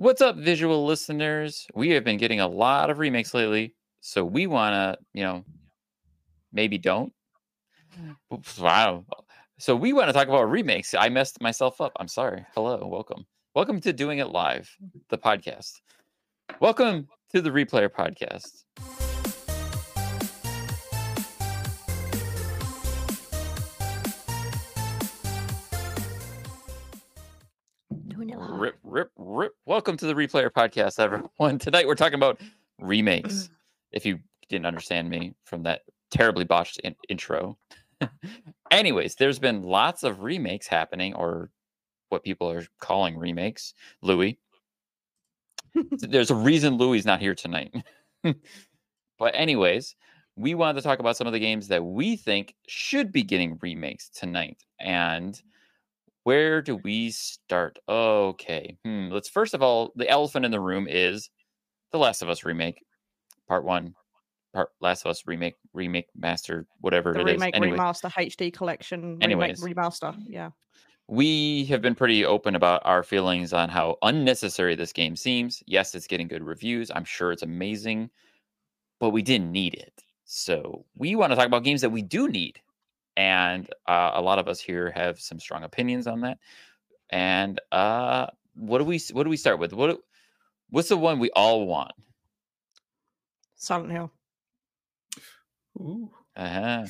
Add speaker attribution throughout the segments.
Speaker 1: What's up, visual listeners? We have been getting a lot of remakes lately, so we want to, you know, maybe don't. Mm. Wow. So we want to talk about remakes. I messed myself up. I'm sorry. Hello, welcome. Welcome to Doing It Live, the podcast. Welcome to the Replayer Podcast. Rip, rip. Welcome to the Replayer Podcast, everyone. Tonight we're talking about remakes. if you didn't understand me from that terribly botched in- intro. Anyways, there's been lots of remakes happening, or what people are calling remakes. Louis. there's a reason Louis not here tonight. but, anyways, we wanted to talk about some of the games that we think should be getting remakes tonight. And where do we start? Okay. Hmm. Let's first of all, the elephant in the room is the Last of Us remake, part one, part Last of Us remake, remake, master, whatever
Speaker 2: The
Speaker 1: it is.
Speaker 2: remake,
Speaker 1: Anyway,
Speaker 2: remaster, HD collection,
Speaker 1: Anyways.
Speaker 2: remake, remaster. Yeah.
Speaker 1: we have been pretty open about our feelings on how unnecessary this game seems. Yes, it's getting good reviews. I'm sure it's amazing, but we didn't need it. So we want to talk about games that we do need. And uh, a lot of us here have some strong opinions on that. And uh, what do we what do we start with? What what's the one we all want?
Speaker 2: Silent Hill.
Speaker 3: Ooh.
Speaker 1: Uh-huh.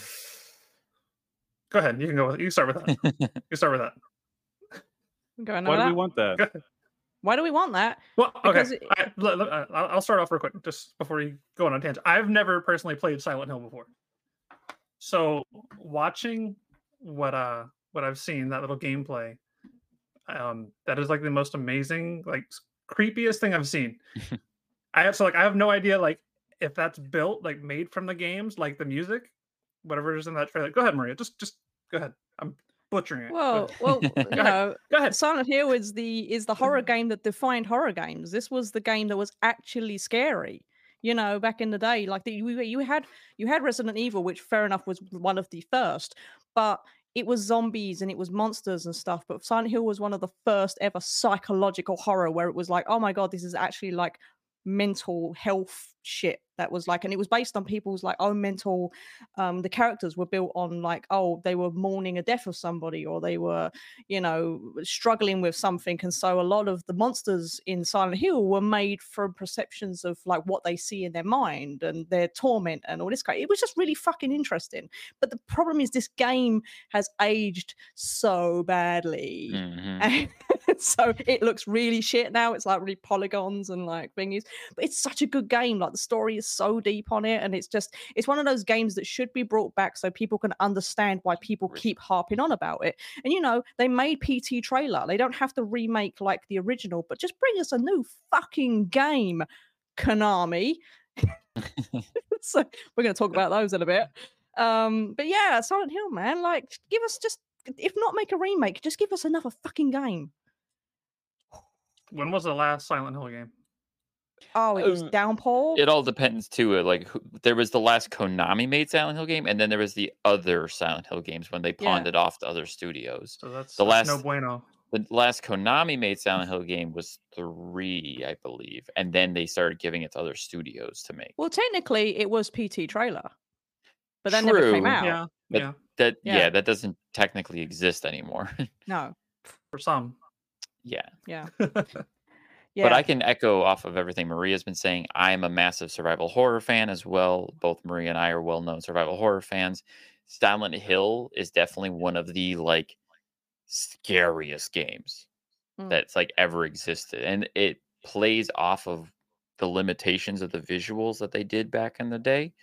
Speaker 3: Go ahead. You can go. With, you start with that. you start with that.
Speaker 2: Going
Speaker 4: Why
Speaker 2: on
Speaker 4: do we want that?
Speaker 2: Why do we want that?
Speaker 3: Well,
Speaker 2: Because
Speaker 3: okay.
Speaker 2: it-
Speaker 3: I, let- let- uh, I'll I'll start off real quick, just before you go on a tangent. I've never personally played Silent Hill before, so watching what uh what I've seen that little gameplay, um, that is like the most amazing, like creepiest thing I've seen. I have so like I have no idea like if that's built like made from the games, like the music, whatever is in that trailer. Go ahead, Maria. Just just go ahead. I'm butchering it.
Speaker 2: Well, well, you
Speaker 3: ahead.
Speaker 2: know,
Speaker 3: go ahead.
Speaker 2: Silent Hill is the is the horror game that defined horror games. This was the game that was actually scary. You know, back in the day, like the, you, you had you had Resident Evil, which fair enough was one of the first, but it was zombies and it was monsters and stuff. But Silent Hill was one of the first ever psychological horror where it was like, oh my god, this is actually like mental health shit that was like and it was based on people's like own mental um the characters were built on like oh they were mourning a death of somebody or they were you know struggling with something and so a lot of the monsters in silent hill were made from perceptions of like what they see in their mind and their torment and all this kind it was just really fucking interesting but the problem is this game has aged so badly
Speaker 1: Mhm.
Speaker 2: and so it looks really shit now. It's like really polygons and like thingies, but it's such a good game. Like the story is so deep on it, and it's just it's one of those games that should be brought back so people can understand why people keep harping on about it. And you know, they made PT trailer. They don't have to remake like the original, but just bring us a new fucking game, Konami. so we're gonna talk about those in a bit. Um, but yeah, Silent Hill, man, like give us just if not make a remake, just give us another fucking game.
Speaker 3: When was the last Silent Hill game?
Speaker 2: Oh, it was
Speaker 1: Um,
Speaker 2: Downpour.
Speaker 1: It all depends too. uh, Like who- there was the last Konami made Silent Hill game, and then there was the other Silent Hill games when they
Speaker 2: Yeah.
Speaker 1: pawned it off to other studios.
Speaker 3: So that's
Speaker 1: The
Speaker 3: that's no bueno.
Speaker 1: The last Konami made Silent Hill game was three, I believe, and then they started giving it to other studios to make.
Speaker 2: Well, technically, it was PT trailer, but that never came out.
Speaker 3: Yeah,
Speaker 1: But-
Speaker 3: yeah.
Speaker 1: That yeah.
Speaker 2: Yeah.
Speaker 1: that doesn't technically exist anymore.
Speaker 2: No,
Speaker 3: For some.
Speaker 1: yeah.
Speaker 2: yeah,
Speaker 1: But. I can echo off of everything Maria's been saying. I'm a massive survival horror fan as well. Both Maria and I are well known survival horror fans. Silent Hill is definitely one of the like scariest games
Speaker 2: Mm.
Speaker 1: that's like ever existed. And it plays off of the limitations of the visuals that they did back in the day.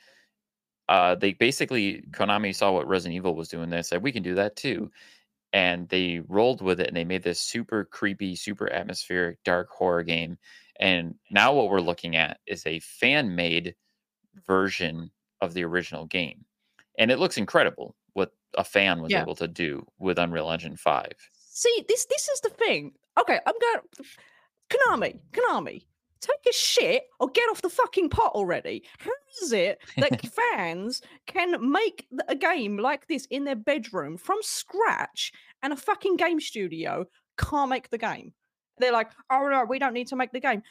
Speaker 1: Uh, they basically Konami saw what Resident Evil was doing. They said we can do that too, and they rolled with it and they made this super creepy, super atmospheric, dark horror game. And now what we're looking at is a fan made version of the original game. And it looks incredible what a fan was
Speaker 2: Yeah.
Speaker 1: able to do with Unreal Engine 5.
Speaker 2: See, this this is the thing. Okay, I'm going. To Konami, Konami, take a shit or get off the fucking pot already. How is it that fans can make a game like this in their bedroom from scratch and a fucking game studio can't make the game? They're like, oh no, we don't need to make the game.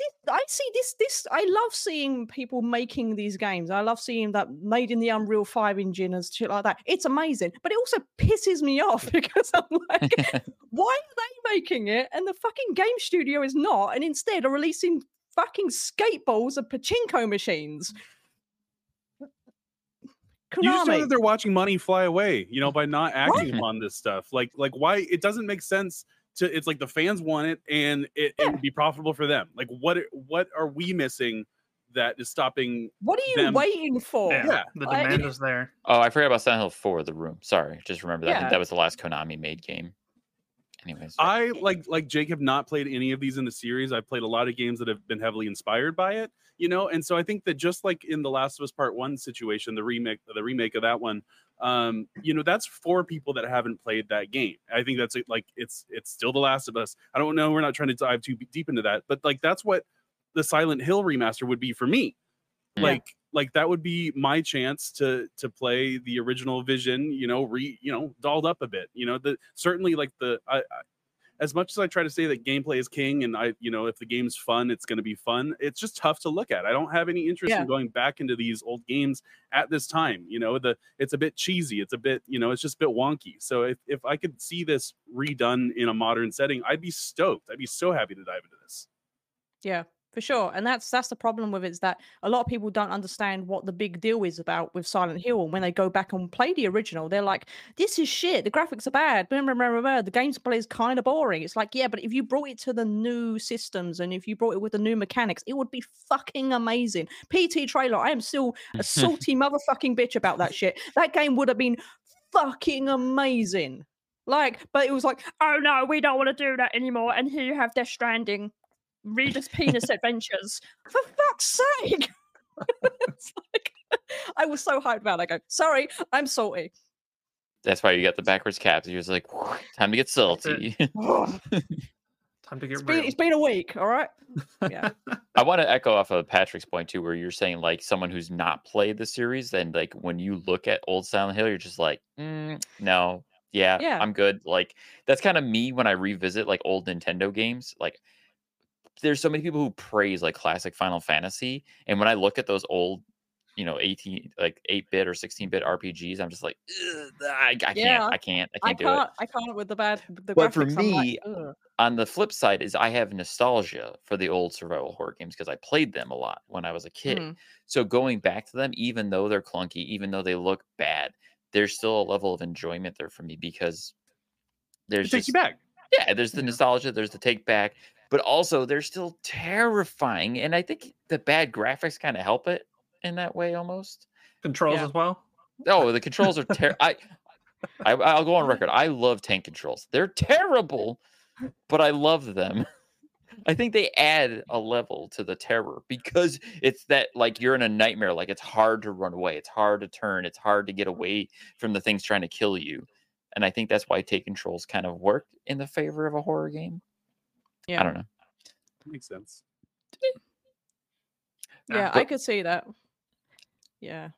Speaker 2: This, I see this. This I love seeing people making these games. I love seeing that made in the Unreal Five engine and shit like that. It's amazing, but it also pisses me off because I'm like, why are they making it and the fucking game studio is not and instead are releasing fucking skateballs and pachinko machines
Speaker 4: You just know that they're watching money fly away, you know, by not acting upon this stuff. Like, like why it doesn't make sense to. It's like the fans want it, and it, it would be profitable for them. Like, what what are we missing that is stopping?
Speaker 2: what are you
Speaker 4: them-
Speaker 2: waiting for?
Speaker 3: Yeah,
Speaker 4: Yeah.
Speaker 3: the
Speaker 2: I-
Speaker 3: demand is there.
Speaker 1: Oh, I forgot about Silent Hill 4, The Room. Sorry, just remember that. I think
Speaker 2: Yeah.
Speaker 1: that was the last Konami made game. Anyways,
Speaker 4: I like like Jake have not played any of these in the series. I've played a lot of games that have been heavily inspired by it, you know, and so I think that just like in the Last of Us Part One situation, the remake the remake of that one, um, you know, that's for people that haven't played that game. I think that's like it's it's still the Last of Us. I don't know. We're not trying to dive too deep into that, but like that's what the Silent Hill remaster would be for me.
Speaker 1: Yeah.
Speaker 4: Like like that would be my chance to to play the original vision you know re you know dolled up a bit you know the certainly like the I, I as much as I try to say that gameplay is king and I, you know, if the game's fun, it's going to be fun. It's just tough to look at. I don't have any interest
Speaker 2: Yeah.
Speaker 4: in going back into these old games at this time. You know, the it's a bit cheesy. It's a bit, you know, it's just a bit wonky. So if if I could see this redone in a modern setting, I'd be stoked. I'd be so happy to dive into this.
Speaker 2: Yeah, for sure. And that's that's the problem with it is that a lot of people don't understand what the big deal is about with Silent Hill. And when they go back and play the original, they're like, "This is shit. The graphics are bad. blah, blah, blah, blah, The gameplay is kind of boring." It's like, yeah, but if you brought it to the new systems and if you brought it with the new mechanics, it would be fucking amazing. PT trailer. I am still a salty motherfucking bitch about that shit. That game would have been fucking amazing. Like, but it was like, oh no, we don't want to do that anymore. And here you have Death Stranding, Reedus's Penis Adventures. For fuck's sake! it's like, I was so hyped about it. I go, sorry, I'm salty.
Speaker 1: that's why you got the backwards caps. You're just like, time to get salty.
Speaker 3: Time to get
Speaker 2: It's been, it's been a week, all right? Yeah.
Speaker 1: I want to echo off of Patrick's point too, where you're saying like someone who's not played the series, then like when you look at old Silent Hill, you're just like, "Mm, no, yeah,
Speaker 2: Yeah.
Speaker 1: I'm good. Like that's kind of me when I revisit like old Nintendo games. Like there's so many people who praise like classic Final Fantasy, and when I look at those old, you know, 18 like 8-bit or 16-bit RPGs, I'm just like, "Ugh, I, I can't, I can't, I
Speaker 2: I
Speaker 1: can't do it.
Speaker 2: I can't with the bad. The
Speaker 1: But for
Speaker 2: graphics, I'm like,
Speaker 1: me, on the flip side is I have nostalgia for the old survival horror games because I played them a lot when I was a kid.
Speaker 2: Mm.
Speaker 1: So going back to them, even though they're clunky, even though they look bad, there's still a level of enjoyment there for me because
Speaker 4: It
Speaker 1: there's
Speaker 4: takes
Speaker 1: just
Speaker 4: you back.
Speaker 1: yeah, there's the
Speaker 3: Yeah.
Speaker 1: nostalgia, there's the take back, but also they're still terrifying. And I think the bad graphics kind of help it in that way almost.
Speaker 3: Controls
Speaker 2: Yeah.
Speaker 3: as well.
Speaker 1: Oh, the controls are terrible. I, I I'll go on record. I love tank controls. They're terrible, but I love them. I think they add a level to the terror because it's that like you're in a nightmare. Like it's hard to run away. It's hard to turn. It's hard to get away from the things trying to kill you. And I think that's why tank controls kind of work in the favor of a horror game.
Speaker 2: Yeah.
Speaker 1: I don't know.
Speaker 4: Makes sense.
Speaker 2: Yeah, I could say that. Yeah.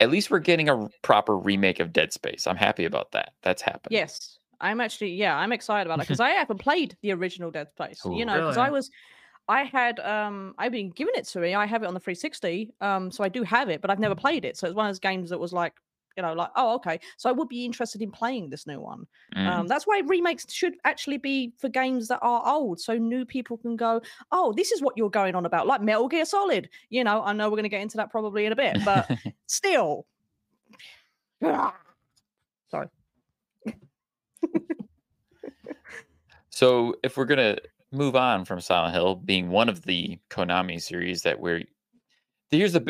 Speaker 1: At least we're getting a proper remake of Dead Space. I'm happy about that. That's happening.
Speaker 2: Yes. I'm actually, yeah, I'm excited about it because I haven't played the original Dead Space.
Speaker 1: Ooh.
Speaker 2: You know, because I was, I had, um, I've been given it to me. I have it on the 360. Um, so I do have it, but I've never played it. So it's one of those games that was like, you know, like, oh, okay. So I would be interested in playing this new one.
Speaker 1: Mm.
Speaker 2: Um, that's why remakes should actually be for games that are old, so new people can go, "Oh, this is what you're going on about," like Metal Gear Solid. You know, I know we're going to get into that probably in a bit, but still. Sorry.
Speaker 1: So if we're gonna move on from Silent Hill being one of the Konami series that we're Here's the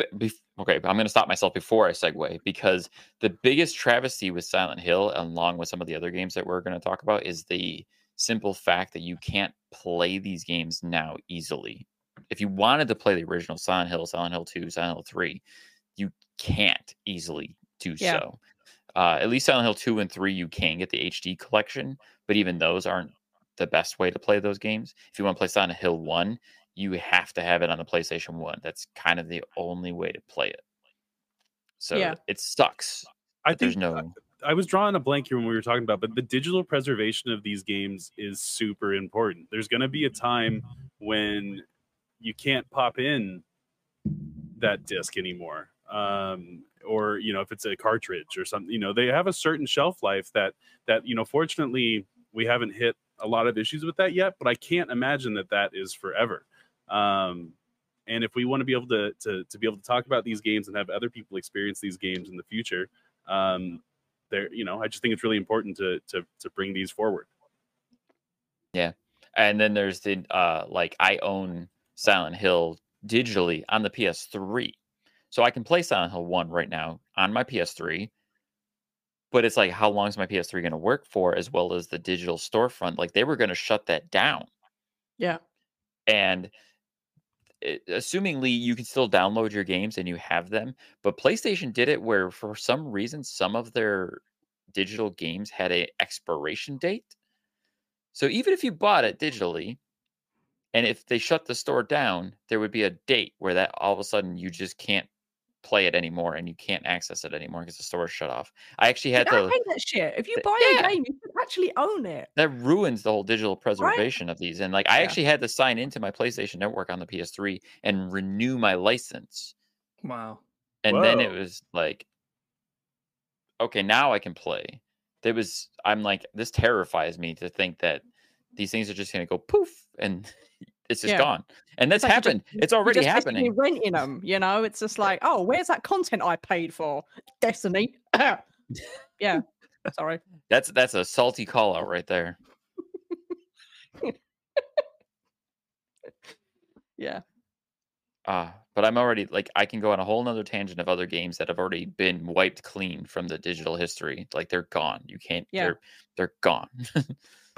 Speaker 1: Okay, I'm going to stop myself before I segue because the biggest travesty with Silent Hill, along with some of the other games that we're going to talk about, is the simple fact that you can't play these games now easily. If you wanted to play the original Silent Hill, Silent Hill 2, Silent Hill 3, you can't easily do
Speaker 2: Yeah.
Speaker 1: so. Uh, at least Silent Hill 2 and 3, you can get the HD collection, but even those aren't the best way to play those games. If you want to play Silent Hill 1, you have to have it on the PlayStation 1. That's kind of the only way to play it. So
Speaker 2: Yeah.
Speaker 1: it sucks.
Speaker 4: I
Speaker 1: But there's
Speaker 4: think
Speaker 1: no
Speaker 4: I was drawing a blank here when we were talking about, but the digital preservation of these games is super important. There's going to be a time when you can't pop in that disc anymore. Um, or you know if it's a cartridge or something you know they have a certain shelf life that that you know fortunately we haven't hit a lot of issues with that yet but i can't imagine that that is forever um and if we want to be able to, to to be able to talk about these games and have other people experience these games in the future um there you know i just think it's really important to to to bring these forward Yeah,
Speaker 1: and then there's the uh like I own Silent Hill digitally on the PS3. So I can play Silent Hill 1 right now on my PS3. But it's like how long is my PS3 going to work for as well as the digital storefront? Like they were going to shut that down.
Speaker 2: Yeah.
Speaker 1: And it, assumingly you can still download your games and you have them, but PlayStation did it where for some reason some of their digital games had a expiration date. So even if you bought it digitally, and if they shut the store down, there would be a date where that all of a sudden you just can't play it anymore and you can't access it anymore because the store is shut off. I actually had
Speaker 2: I
Speaker 1: to
Speaker 2: hate that shit. If you
Speaker 1: th-
Speaker 2: buy
Speaker 1: yeah.
Speaker 2: a game, you should actually own it.
Speaker 1: that ruins the whole digital preservation of these. And like I
Speaker 2: Yeah.
Speaker 1: actually had to sign into my PlayStation Network on the PS3 and renew my license.
Speaker 3: Wow.
Speaker 1: And then it was like okay, now I can play. There was I'm like this terrifies me to think that these things are just going to go poof and it's just
Speaker 2: Yeah.
Speaker 1: gone. And that's
Speaker 2: It's like you just-
Speaker 1: happened. it's already happening.
Speaker 2: renting them, you know. It's just like, oh, where's that content I paid for? Destiny. yeah. Sorry.
Speaker 1: That's that's a salty call out right there.
Speaker 2: Yeah.
Speaker 1: Uh, but I'm already like I can go on a whole nother tangent of other games that have already been wiped clean from the digital history. Like they're gone. You can't.
Speaker 2: Yeah.
Speaker 1: They're they're gone.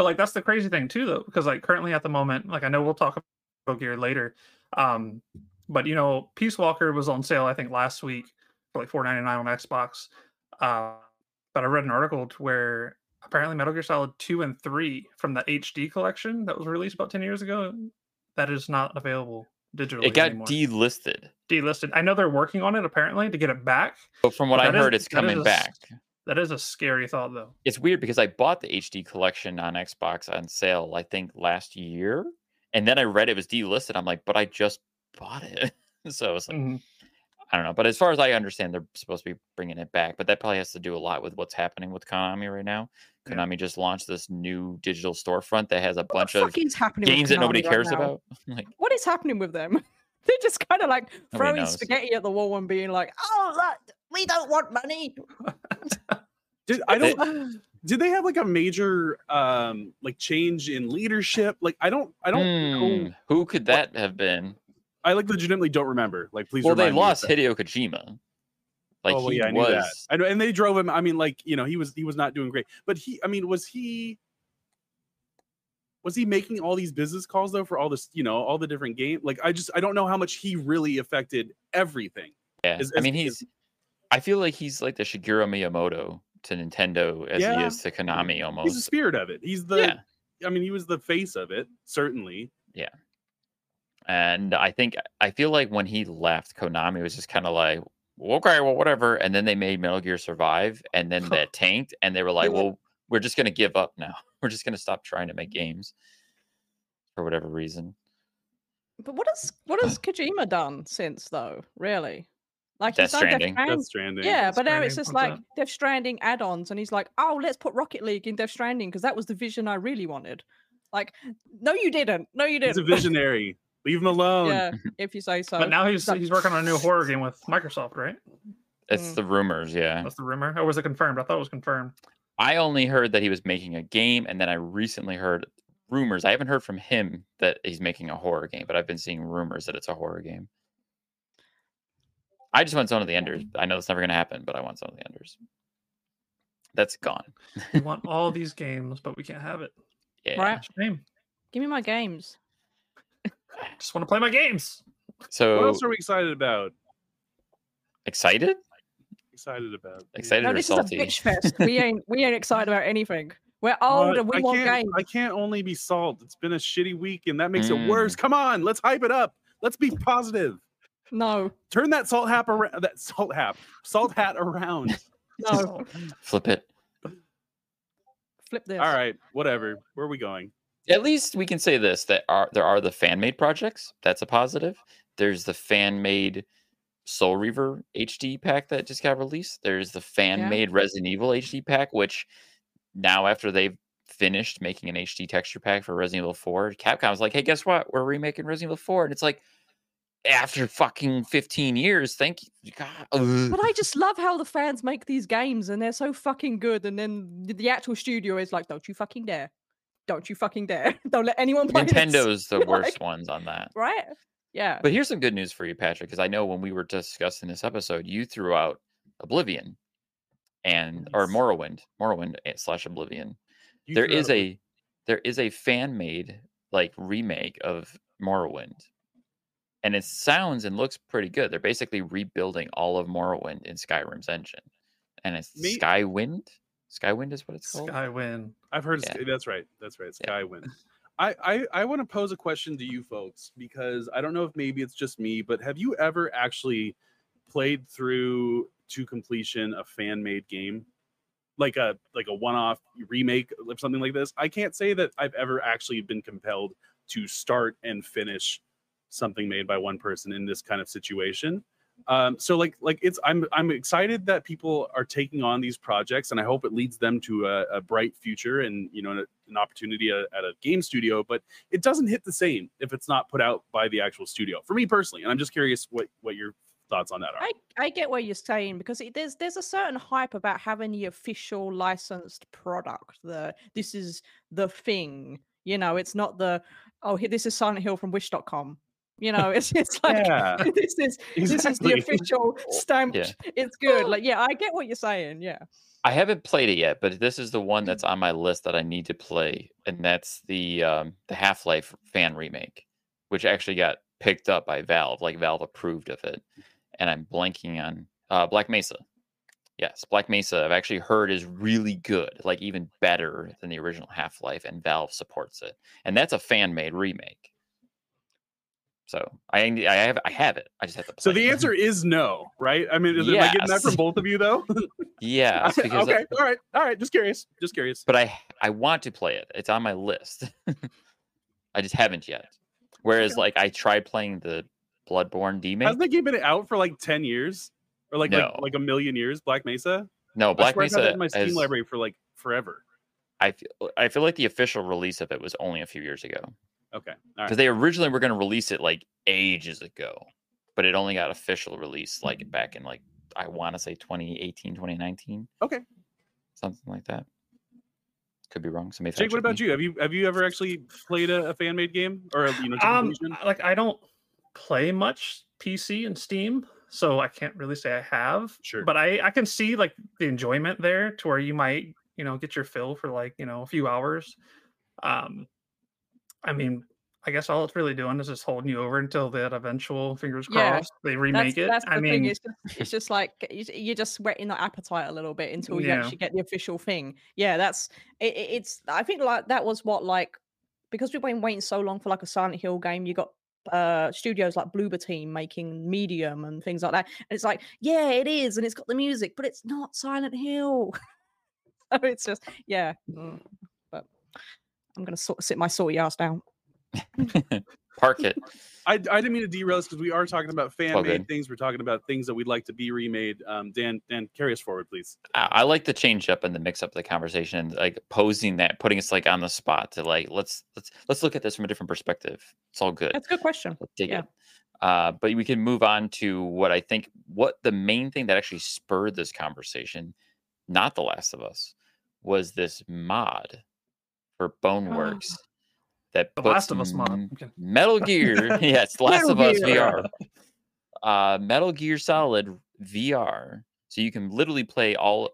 Speaker 3: But like that's the crazy thing too, though, because like currently at the moment, like I know we'll talk about gear later, um, but you know, Peace Walker was on sale I think last week for like four ninety nine on Xbox. Uh, but I read an article to where apparently Metal Gear Solid two and three from the HD collection that was released about ten years ago, that is not available digitally
Speaker 1: it got
Speaker 3: anymore.
Speaker 1: delisted.
Speaker 3: delisted. I know they're working on it apparently to get it back.
Speaker 1: But from what
Speaker 3: But
Speaker 1: I
Speaker 3: that is-
Speaker 1: heard, it's coming
Speaker 3: a s-
Speaker 1: back.
Speaker 3: That is a scary thought, though.
Speaker 1: It's weird because I bought the HD collection on Xbox on sale, I think last year, and then I read it was delisted. I'm like, but I just bought it. so it's like
Speaker 3: Mhm.
Speaker 1: I don't know. But as far as I understand, they're supposed to be bringing it back. But that probably has to do a lot with what's happening with Konami right now.
Speaker 3: Yeah.
Speaker 1: Konami just launched this new digital storefront that has a
Speaker 2: What
Speaker 1: bunch of games that nobody
Speaker 2: right
Speaker 1: cares
Speaker 2: now?
Speaker 1: about. like,
Speaker 2: What is happening with them? They're just kind of like throwing spaghetti at the wall and being like, "Oh, that, we don't want money."
Speaker 4: did i don't did they have like a major um like change in leadership like i don't i don't
Speaker 1: hmm,
Speaker 4: know
Speaker 1: who could that have been?
Speaker 4: i like legitimately don't remember like please
Speaker 1: Well, they
Speaker 4: remind me of
Speaker 1: lost. Hideo Kojima. Like
Speaker 4: oh well,
Speaker 1: he
Speaker 4: yeah, I knew
Speaker 1: was.
Speaker 4: that. I know, and they drove him. I mean, like you know, he was he was not doing great. But he, I mean, was he was he making all these business calls though for all this, you know, all the different game? Like, I just I don't know how much he really affected everything.
Speaker 1: Yeah,
Speaker 4: Is-
Speaker 1: I mean, he's. I feel like he's like the Shigeru Miyamoto to Nintendo as he is to Konami almost.
Speaker 4: He's the spirit of it. He's the.
Speaker 1: Yeah.
Speaker 4: I mean, he was the face of it, certainly. Yeah.
Speaker 1: And I think I feel like when he left, Konami was just kind of like, okay, well, whatever. And then they made Metal Gear Survive, and then that tanked, and they were like, well, we're just gonna give up now. We're just gonna stop trying to make games for whatever reason.
Speaker 2: But what has what has Kojima done since though? Really? Like
Speaker 1: Death
Speaker 2: he's done Death
Speaker 1: Stranding.
Speaker 2: Stranding.
Speaker 4: Death Stranding.
Speaker 2: Yeah,
Speaker 3: Death
Speaker 2: but now it's just like
Speaker 3: that?
Speaker 2: Death Stranding add-ons, and he's like, "Oh, let's put Rocket League in Death Stranding because that was the vision I really wanted." Like, no, you didn't. No, you didn't.
Speaker 4: He's a visionary. Leave him alone.
Speaker 2: yeah, if you say so.
Speaker 3: but now he's
Speaker 2: like-
Speaker 3: he's working on a new horror game with Microsoft, right?
Speaker 1: It's
Speaker 2: Mm.
Speaker 1: the rumors, yeah.
Speaker 3: That's the rumor. Or was it confirmed? I thought it was confirmed.
Speaker 1: I only heard that he was making a game, and then I recently heard rumors. I haven't heard from him that he's making a horror game, but I've been seeing rumors that it's a horror game. I just want Zone of the Enders. I know it's never going to happen, but I want Zone of the Enders. That's gone.
Speaker 3: We want all these games, but we can't have it.
Speaker 1: Yeah.
Speaker 2: Right.
Speaker 3: Shame.
Speaker 2: Give me my games.
Speaker 3: Just want to play my games.
Speaker 1: So what
Speaker 4: else are we excited about?
Speaker 1: excited?
Speaker 4: Excited about?
Speaker 1: Excited
Speaker 2: No,
Speaker 1: or
Speaker 2: this is a bitch fest. We ain't we ain't excited about anything. We're old
Speaker 4: But
Speaker 2: and we
Speaker 4: I
Speaker 2: want
Speaker 4: can't,
Speaker 2: games.
Speaker 4: I can't only be salt. It's been a shitty week, and that makes it worse.
Speaker 1: Mm.
Speaker 4: Come on, let's hype it up. Let's be positive.
Speaker 2: No,
Speaker 4: Turn that salt hat around. That salt hat, salt hat around.
Speaker 2: no.
Speaker 1: Flip it.
Speaker 2: Flip this.
Speaker 4: All right, whatever. Where are we going?
Speaker 1: At least we can say this: that are there are the fan made projects. That's a positive. There's the fan made Soul Reaver HD pack that just got released. There's the fan made Resident Evil HD pack, which now after they've finished making an HD texture pack for Resident Evil 4, Capcom's like, hey, guess what? We're remaking Resident Evil 4. And it's like, after fucking 15 years, thank you. God.
Speaker 2: But I just love how the fans make these games and they're so fucking good. And then the- the actual studio is like, don't you fucking dare. Don't you fucking dare. Don't let anyone play this."
Speaker 1: Nintendo's the
Speaker 2: Like-
Speaker 1: worst ones on that.
Speaker 2: Right? Yeah.
Speaker 1: But here's some good news for you, Patrick, because I know when we were discussing this episode, you threw out Oblivion and or Morrowind, Morrowind eh, slash Oblivion.
Speaker 4: You
Speaker 1: there is a there is a fan made like remake of Morrowind, and it sounds and looks pretty good. They're basically rebuilding all of Morrowind in Skyrim's engine, and it's
Speaker 4: Me-
Speaker 1: Skywind. Skywind is what it's called.
Speaker 3: Skywind.
Speaker 4: I've heard.
Speaker 1: Yeah.
Speaker 4: Sky- That's right. That's right. Skywind. I I, want to pose a question to you folks because I don't know if maybe it's just me, but have you ever actually played through to completion a fan made game? Like a like a one off remake of something like this. I can't say that I've ever actually been compelled to start and finish something made by one person in this kind of situation um so like like it's i'm i'm excited that people are taking on these projects and i hope it leads them to a, a bright future and you know an, opportunity at, at a game studio but it doesn't hit the same if it's not put out by the actual studio for me personally and i'm just curious what what your thoughts on that are
Speaker 2: I, I get what you're saying because it, there's there's a certain hype about having the official licensed product. The this is the thing. You know, it's not the oh this is Silent Hill from Wish.com. You know, it's it's like
Speaker 4: Yeah,
Speaker 2: this is this is the official stamped.
Speaker 1: Yeah.
Speaker 2: It's good. Like yeah, I get what you're saying. Yeah.
Speaker 1: I haven't played it yet, but this is the one that's on my list that I need to play, and that's the um, the Half Life fan remake, which actually got picked up by Valve. Like Valve approved of it, and I'm blanking on uh, Black Mesa. Yes, Black Mesa. I've actually heard is really good, like even better than the original Half Life, and Valve supports it, and that's a fan made remake. So I I have I have it. I just have to.
Speaker 4: so the answer is no right i mean is it, am i getting that from both of you though
Speaker 1: yeah.
Speaker 4: okay all right all right just curious just curious
Speaker 1: but I I want to play it. It's on my list. I just haven't yet. Whereas, like, I tried playing the Bloodborne
Speaker 4: has
Speaker 1: demake.
Speaker 4: the game been out for like 10 years or like
Speaker 1: No.
Speaker 4: like, like a million years black mesa
Speaker 1: No, Black
Speaker 4: swear I've had
Speaker 1: Mesa.
Speaker 4: in my steam
Speaker 1: has-
Speaker 4: library for like forever
Speaker 1: I feel I feel like the official release of it was only a few years ago
Speaker 4: okay all right
Speaker 1: because they originally were going to release it like ages ago, but it only got official release like back in like I want to say 2018, 2019,
Speaker 4: okay
Speaker 1: something like that. Could be wrong. Somebody.
Speaker 4: Jake, what about you? Have you have you ever actually played a, a fan made game or you know?
Speaker 3: Um, like I don't play much PC and Steam, so I can't really say I have.
Speaker 4: Sure.
Speaker 3: But I I can see like the enjoyment there to where you might you know get your fill for like you know a few hours. Um, I mean, I guess all it's really doing is just holding you over until that eventual fingers
Speaker 2: Yeah,
Speaker 3: crossed they remake
Speaker 2: that's,
Speaker 3: it.
Speaker 2: That's
Speaker 3: I mean,
Speaker 2: It's just, it's just like you- you're just whetting the appetite a little bit until you
Speaker 3: Yeah.
Speaker 2: actually get the official thing. Yeah, that's it, it- it's. I think like that was what like because we've been waiting so long for like a Silent Hill game. You got uh studios like Bloober Team making Medium and things like that. And it's like, yeah, it is, and it's got the music, but it's not Silent Hill. so it's just yeah. mm, But I'm gonna sort sit my salty ass down.
Speaker 1: Park it.
Speaker 4: I, I didn't mean to derail this because we are talking about fan made
Speaker 1: good.
Speaker 4: things. We're talking about things that we'd like to be remade. Um, Dan, Dan, carry us forward, please.
Speaker 1: I, I like the change up and the mix up the conversation and like posing that, putting us like on the spot to like let's let's let's look at this from a different perspective. It's all good.
Speaker 2: That's a good question.
Speaker 1: Let's dig
Speaker 2: yeah.
Speaker 1: it. Uh, but we can move on to what I think what the main thing that actually spurred this conversation, not The Last of Us, was this mod for Boneworks that
Speaker 3: the Last of Us mod. Okay.
Speaker 1: Metal Gear, yes, Last
Speaker 2: Metal
Speaker 1: of Us
Speaker 2: Gear.
Speaker 1: VR uh, Metal Gear Solid VR, so you can literally play all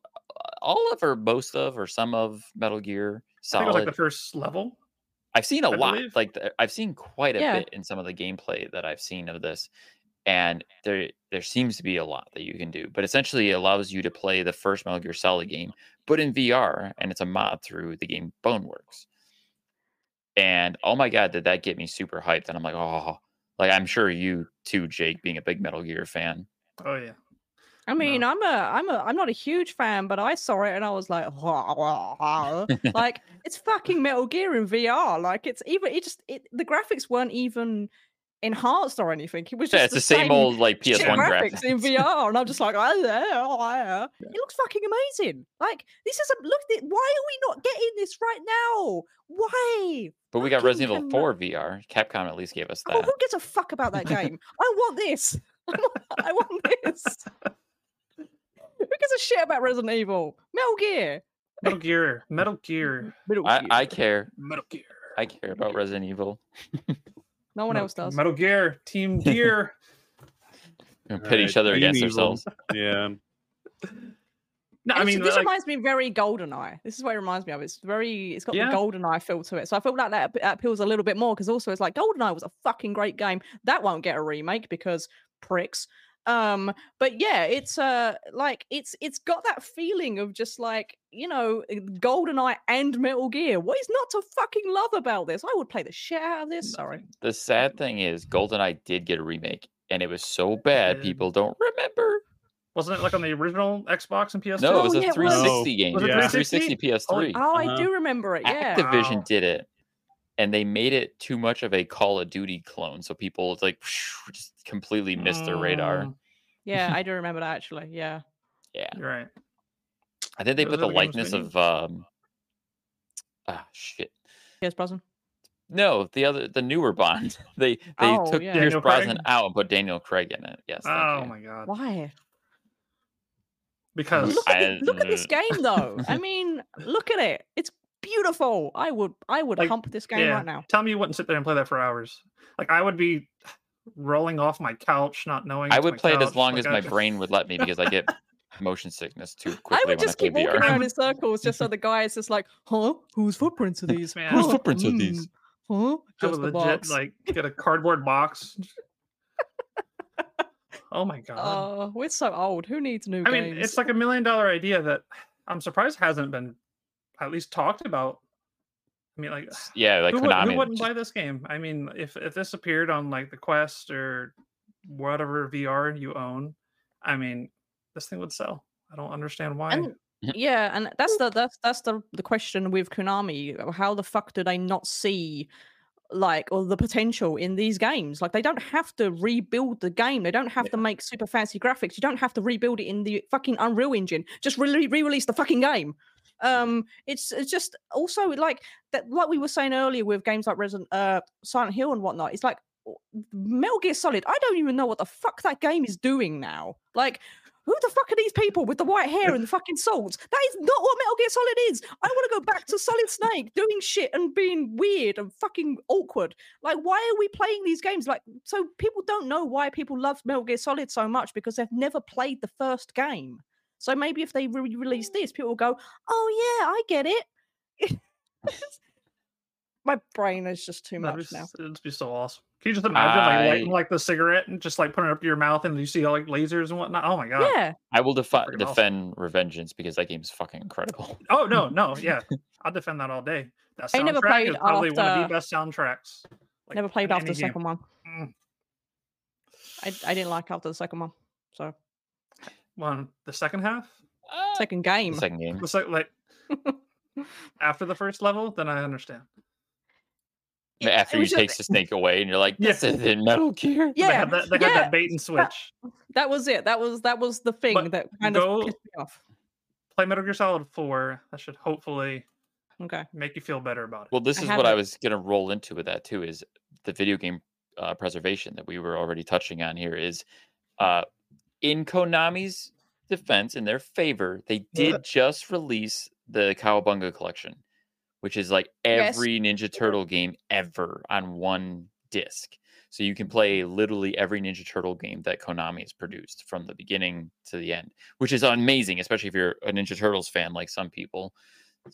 Speaker 1: all of or most of or some of Metal Gear
Speaker 3: I think it was
Speaker 1: Solid.
Speaker 3: like the first level.
Speaker 1: I've seen a
Speaker 3: I
Speaker 1: lot.
Speaker 3: believe.
Speaker 1: Like I've seen quite a
Speaker 2: Yeah.
Speaker 1: bit in some of the gameplay that I've seen of this, and there there seems to be a lot that you can do. But essentially, it allows you to play the first Metal Gear Solid game, but in VR, and it's a mod through the game Boneworks. And oh my god, did that get me super hyped? And I'm like, oh, like I'm sure you too, Jake, being a big Metal Gear fan.
Speaker 3: Oh yeah.
Speaker 2: I mean, I'm a, I'm a, I'm not a huge fan, but I saw it and I was like, like it's fucking Metal Gear in VR. Like it's even, it just, it, the graphics weren't even enhanced or anything. It was just
Speaker 1: Yeah, it's the same old like PS1
Speaker 2: graphics in. VR, and I'm just like, oh yeah, oh yeah. It looks fucking amazing. Like this is a look. At, why are we not getting this right now? Why?
Speaker 1: But we got
Speaker 2: fucking
Speaker 1: Resident Evil
Speaker 2: cannot-
Speaker 1: 4 VR. Capcom at least gave us
Speaker 2: Oh,
Speaker 1: that.
Speaker 2: who gives a fuck about that game? I want this. I want, I want this. Who gives a shit about Resident Evil? Metal Gear.
Speaker 3: Metal Gear. Metal Gear.
Speaker 2: Metal
Speaker 1: I,
Speaker 2: Gear.
Speaker 1: I care.
Speaker 3: Metal Gear.
Speaker 1: I care about Resident Evil.
Speaker 2: No one
Speaker 3: Metal-
Speaker 2: else does.
Speaker 3: Metal Gear. Team Gear.
Speaker 1: We pit
Speaker 4: Alright,
Speaker 1: each other against
Speaker 4: Evil.
Speaker 1: ourselves.
Speaker 4: Yeah.
Speaker 3: No, I mean,
Speaker 2: this
Speaker 3: like,
Speaker 2: reminds me very GoldenEye. This is what it reminds me of. It's very, it's got
Speaker 3: Yeah.
Speaker 2: the GoldenEye feel to it. So I feel like that, that appeals a little bit more because also it's like GoldenEye was a fucking great game. That won't get a remake because pricks. Um, but yeah, it's uh like it's it's got that feeling of just like you know uh, GoldenEye and Metal Gear. What is not to fucking love about this? I would play the shit out of this. Sorry.
Speaker 1: The sad thing is, GoldenEye did get a remake, and it was so bad
Speaker 3: did.
Speaker 1: people don't remember.
Speaker 3: wasn't it like on the original Xbox and PS2?
Speaker 1: No, it was
Speaker 2: Oh,
Speaker 1: a
Speaker 2: yeah, it was.
Speaker 1: 360 game.
Speaker 3: Was
Speaker 4: it
Speaker 1: It
Speaker 3: 360?
Speaker 1: 360 PS3.
Speaker 2: Oh, I
Speaker 4: Uh-huh.
Speaker 2: do remember it. Yeah.
Speaker 1: Activision
Speaker 3: Wow.
Speaker 1: did it, and they made it too much of a Call of Duty clone, so people it's like just completely missed their radar.
Speaker 3: Mm,
Speaker 2: Yeah, I do remember that actually. Yeah.
Speaker 1: Yeah,
Speaker 3: You're right.
Speaker 1: I think they
Speaker 3: Those
Speaker 1: put the
Speaker 3: other
Speaker 1: likeness of um. Ah, shit.
Speaker 2: Yes, Brosnan.
Speaker 1: No, the other, the newer Bond. They they
Speaker 2: Oh,
Speaker 1: took
Speaker 2: yeah.
Speaker 1: Pierce
Speaker 3: Daniel
Speaker 1: Brosnan
Speaker 3: Craig?
Speaker 1: out and put Daniel Craig in it. Yes.
Speaker 3: Oh my god.
Speaker 2: Why?
Speaker 3: Because
Speaker 2: Look at, the- look at this game though. I mean, look at it. It's beautiful. I would I would
Speaker 3: Like,
Speaker 2: hump this game
Speaker 3: yeah,
Speaker 2: right now.
Speaker 3: tell me you wouldn't sit there and play that for hours. Like I would be rolling off my couch, not knowing.
Speaker 1: I would
Speaker 3: my
Speaker 1: play it as long
Speaker 3: like
Speaker 1: as
Speaker 3: I-
Speaker 1: my brain would let me because I get motion sickness too quickly
Speaker 2: I would
Speaker 1: when
Speaker 2: just
Speaker 1: I play
Speaker 2: keep walking
Speaker 1: VR.
Speaker 2: around in circles just so the guy is just like, huh? Whose footprints are these?
Speaker 3: Man.
Speaker 2: Huh?
Speaker 1: Whose footprints are these?
Speaker 2: Mm. Huh? Just
Speaker 3: would
Speaker 2: the
Speaker 3: legit
Speaker 2: box.
Speaker 3: like get a cardboard box. oh my god.
Speaker 2: Oh, we're so old. Who needs new
Speaker 3: I mean, it's like a million dollar idea that I'm surprised hasn't been at least talked about. I mean, like,
Speaker 1: Yeah, like
Speaker 3: who, would,
Speaker 1: Konami.
Speaker 3: who wouldn't
Speaker 1: just-
Speaker 3: buy this game? I mean, if if this appeared on like the Quest or whatever VR you own, I mean, this thing would sell. I don't understand why.
Speaker 2: And yeah, and that's the that's that's the the question with Konami. uh, How the fuck do they not see like or the potential in these games? Like they don't have to rebuild the game. They don't have to make super fancy graphics. You don't have to rebuild it in the fucking Unreal Engine. Just re- re-release the fucking game. Um, it's it's just also like that. Like we were saying earlier with games like Resident uh Silent Hill and whatnot. It's like Metal Gear Solid. I don't even know what the fuck that game is doing now. Like who the fuck are these people with the white hair and the fucking swords? That is not what Metal Gear Solid is. I want to go back to Solid Snake doing shit and being weird and fucking awkward. Like, why are we playing these games? Like, so people don't know why people love Metal Gear Solid so much because they've never played the first game. So maybe if they re release this, people will go, oh, yeah, I get it. My brain is just too
Speaker 3: That'd
Speaker 2: much
Speaker 3: be,
Speaker 2: now.
Speaker 3: s- It'd be so awesome. Can you just imagine like lighting like the cigarette and just like putting it up to your mouth and you see all like lasers and whatnot? Oh my god.
Speaker 2: Yeah.
Speaker 1: I will defi-
Speaker 3: Freaking awesome.
Speaker 1: defend Revengeance because that game's fucking incredible.
Speaker 3: Oh no, no, yeah. I'll defend that all day. That
Speaker 2: I never
Speaker 3: soundtrack
Speaker 2: played
Speaker 3: is probably one of the best soundtracks. like,
Speaker 2: Never played after the
Speaker 3: game.
Speaker 2: second one.
Speaker 3: Mm.
Speaker 2: I, I didn't like after the second one. So,
Speaker 3: One, the second half,
Speaker 2: second game.
Speaker 1: The second game.
Speaker 3: the sec- like after the first level, then I understand.
Speaker 2: Yeah,
Speaker 1: After
Speaker 2: it
Speaker 1: you
Speaker 2: was
Speaker 1: take the snake away and you're like,
Speaker 3: Yeah.
Speaker 1: this isn't Metal Gear.
Speaker 3: they
Speaker 2: Yeah,
Speaker 3: had that, they
Speaker 2: yeah.
Speaker 3: had that bait and switch.
Speaker 2: That was it. That was that was the thing
Speaker 3: But
Speaker 2: that kind
Speaker 3: go-
Speaker 2: of pissed me off.
Speaker 3: Play Metal Gear Solid Four. That should hopefully
Speaker 2: Okay.
Speaker 3: make you feel better about it.
Speaker 1: Well, this
Speaker 2: I
Speaker 1: is what I was gonna roll into with that too. Is the video game uh, preservation that we were already touching on here? Is uh, in Konami's defense, in their favor, they did
Speaker 3: Yeah.
Speaker 1: just release the Cowabunga collection, which is like
Speaker 2: Yes.
Speaker 1: every Ninja Turtle game ever on one disc. So you can play literally every Ninja Turtle game that Konami has produced from the beginning to the end, which is amazing, especially if you're a Ninja Turtles fan like some people.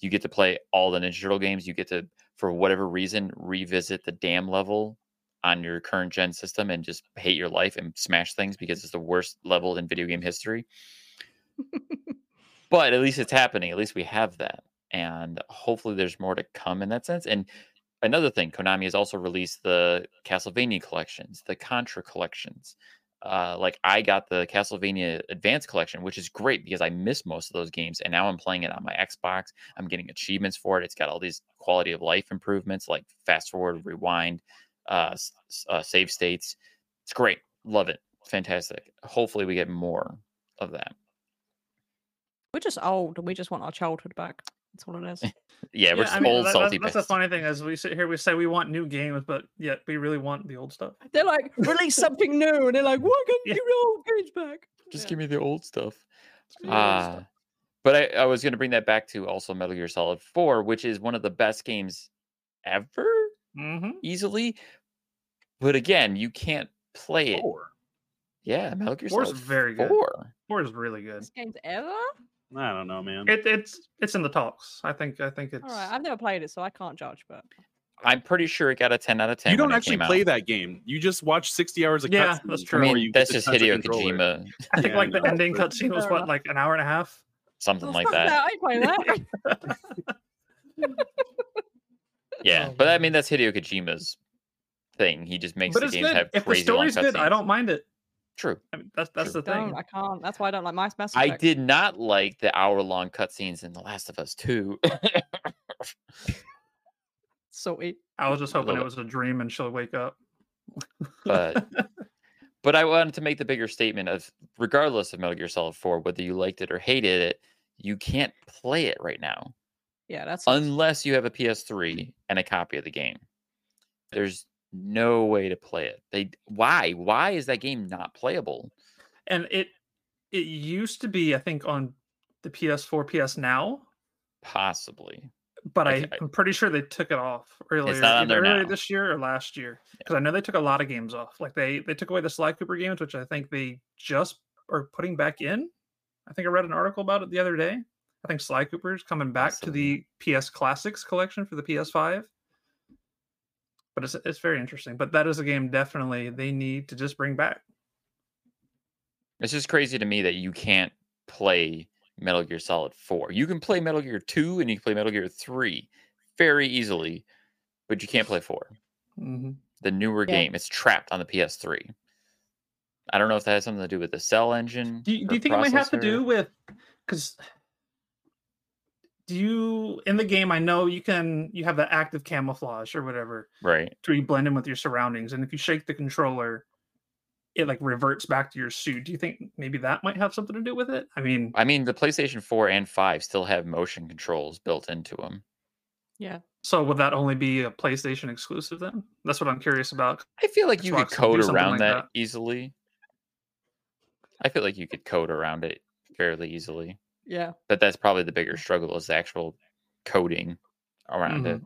Speaker 1: You get to play all the Ninja Turtle games. You get to, for whatever reason, revisit the dam level on your current gen system and just hate your life and smash things because it's the worst level in video game history. but at least it's happening. At least we have that. And hopefully there's more to come in that sense. And another thing, Konami has also released the Castlevania collections, the Contra collections. Uh, like I got the Castlevania Advance collection, which is great because I missed most of those games, and now I'm playing it on my Xbox. I'm getting achievements for it. It's got all these quality of life improvements, like fast forward, rewind, uh, s- s- uh, save states. It's great. Love it. Fantastic. Hopefully, we get more of that.
Speaker 2: We're just old and we just want our childhood back. That's all it is.
Speaker 1: Yeah, we're
Speaker 3: Yeah,
Speaker 1: just
Speaker 3: I mean,
Speaker 1: old
Speaker 3: that-
Speaker 1: salty
Speaker 3: that's, that's the funny thing as we sit here, we say we want new games, but yet we really want the old stuff.
Speaker 2: They're like, release something new, and they're like, "What? Can
Speaker 3: Yeah.
Speaker 2: give the old games back?"
Speaker 1: Just
Speaker 2: Yeah.
Speaker 1: give me the old stuff.
Speaker 3: Give me the old
Speaker 1: Ah,
Speaker 3: stuff.
Speaker 1: but I, I was going to bring that back to also Metal Gear Solid 4, which is one of the best games ever,
Speaker 3: Mhm.
Speaker 1: easily. But again, you can't play it.
Speaker 4: Four.
Speaker 1: Yeah, Metal Gear
Speaker 3: Four's
Speaker 1: Solid
Speaker 3: very good.
Speaker 1: 4.
Speaker 3: Four is really good.
Speaker 2: This game's ever.
Speaker 4: I don't know, man.
Speaker 3: It, it's it's in the talks. I think I think it's
Speaker 2: All right, I've never played it, so I can't judge. But
Speaker 1: I'm pretty sure it got a 10 out of 10.
Speaker 4: you don't
Speaker 1: when it
Speaker 4: actually
Speaker 1: came
Speaker 4: play
Speaker 1: out.
Speaker 4: that game. You just watch 60 hours of
Speaker 3: Yeah,
Speaker 4: cutscenes
Speaker 3: that's
Speaker 1: I
Speaker 3: true.
Speaker 4: before
Speaker 1: mean, that's just
Speaker 4: touch
Speaker 1: Hideo. Kojima,
Speaker 3: I think
Speaker 4: Yeah,
Speaker 3: like
Speaker 4: I
Speaker 3: the ending
Speaker 4: but-
Speaker 3: cutscene was what like an hour and a half.
Speaker 1: something like
Speaker 2: fuck
Speaker 1: that.
Speaker 2: I ain't playing that.
Speaker 1: Yeah,
Speaker 3: Oh,
Speaker 1: but I mean, that's Hideo Kojima's thing. He just makes
Speaker 3: But
Speaker 1: the
Speaker 3: it's
Speaker 1: games
Speaker 3: good.
Speaker 1: have
Speaker 3: If the
Speaker 1: crazy long
Speaker 3: story's good, I don't mind it.
Speaker 1: True.
Speaker 3: I mean, that's that's
Speaker 1: True.
Speaker 3: the thing.
Speaker 2: don't. I can't. That's why I don't like my Mass
Speaker 1: I did not like the hour long cutscenes in The Last of Us 2.
Speaker 2: Salty.
Speaker 3: I was just hoping it was a dream and she'll wake up.
Speaker 1: but but I wanted to make the bigger statement of regardless of Metal Gear Solid 4, whether you liked it or hated it, you can't play it right now
Speaker 2: Yeah, that's
Speaker 1: unless you have a PS3 and a copy of the game. There's no way to play it. They why? Why is that game not playable?
Speaker 3: and it it used to be, I think, on the PS4, PS Now,
Speaker 1: Possibly.
Speaker 3: but
Speaker 1: I
Speaker 3: I,
Speaker 1: ca- I-
Speaker 3: I'm pretty sure they took it off earlier,
Speaker 1: not on there
Speaker 3: earlier
Speaker 1: now.
Speaker 3: this year or last year. Because I know they took a lot of games off. Like they they took away the Sly Cooper games, which I think they just are putting back in. I think I read an article about it the other day. I think Sly Cooper's coming back to the PS Classics collection for the PS5. But it's it's very interesting. But that is a game definitely they need to just bring back.
Speaker 1: It's just crazy to me that you can't play Metal Gear Solid 4. You can play Metal Gear 2 and you can play Metal Gear 3 very easily, but you can't play 4.
Speaker 3: hmm
Speaker 1: the newer
Speaker 2: Yeah.
Speaker 1: game. It's trapped on the PS3. I don't know if that has something to do with the cell engine.
Speaker 3: Do you, do you think it might have to do with because do you in the game? I know you can you have the active camouflage or whatever
Speaker 1: right?
Speaker 3: to blend in with your surroundings, and if you shake the controller, it like reverts back to your suit. Do you think maybe that might have something to do with it? I mean,
Speaker 1: I mean, the PlayStation 4 and 5 still have motion controls built into them.
Speaker 2: yeah.
Speaker 3: so would that only be a PlayStation exclusive then? That's what I'm curious about.
Speaker 1: I feel like you
Speaker 3: Xbox
Speaker 1: could
Speaker 3: could
Speaker 1: code around
Speaker 3: like
Speaker 1: that,
Speaker 3: that.
Speaker 1: easily. I feel like you could code around it fairly easily,
Speaker 2: Yeah.
Speaker 1: but that's probably the bigger struggle is the actual coding around it. Mm-hmm.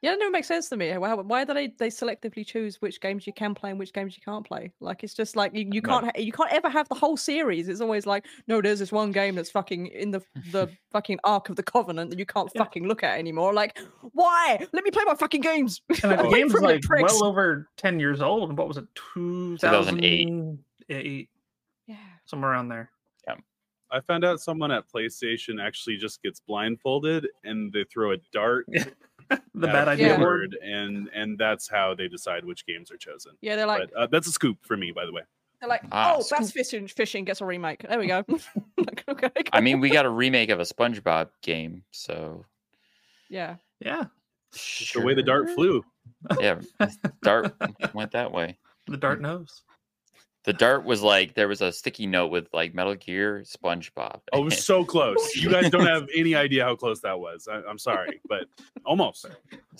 Speaker 2: Yeah, it never makes sense to me. Why, why do they, they selectively choose which games you can play and which games you can't play? Like it's just like you, you can't ha- you can't ever have the whole series. It's always like no, there's this one game that's fucking in the the fucking Ark of the Covenant that you can't
Speaker 3: Yeah.
Speaker 2: fucking look at anymore. Like why? Let me play my fucking games.
Speaker 3: And like, the
Speaker 2: Away
Speaker 3: game's
Speaker 2: from the
Speaker 3: like well over ten years old. What was it?
Speaker 1: 2008.
Speaker 3: 2008,
Speaker 2: yeah.
Speaker 3: somewhere around there.
Speaker 4: I found out someone at PlayStation actually just gets blindfolded and they throw a dart
Speaker 3: the bad idea
Speaker 2: Yeah.
Speaker 3: word.
Speaker 4: word, and and that's how they decide which games are chosen.
Speaker 2: Yeah, they're like
Speaker 4: but uh, that's a scoop for me, by the way.
Speaker 2: they're like
Speaker 1: Ah,
Speaker 2: oh, bass fishing fishing gets a remake. There we go. like, okay,
Speaker 1: I mean, we got a remake of a SpongeBob game, so
Speaker 2: yeah.
Speaker 3: Yeah,
Speaker 4: Just the way the dart flew.
Speaker 1: Yeah, dart went that way.
Speaker 3: the dart nose.
Speaker 1: The dart was like there was a sticky note with like Metal Gear, SpongeBob.
Speaker 4: Oh, it was so close. You guys don't have any idea how close that was. I, I'm sorry, but almost.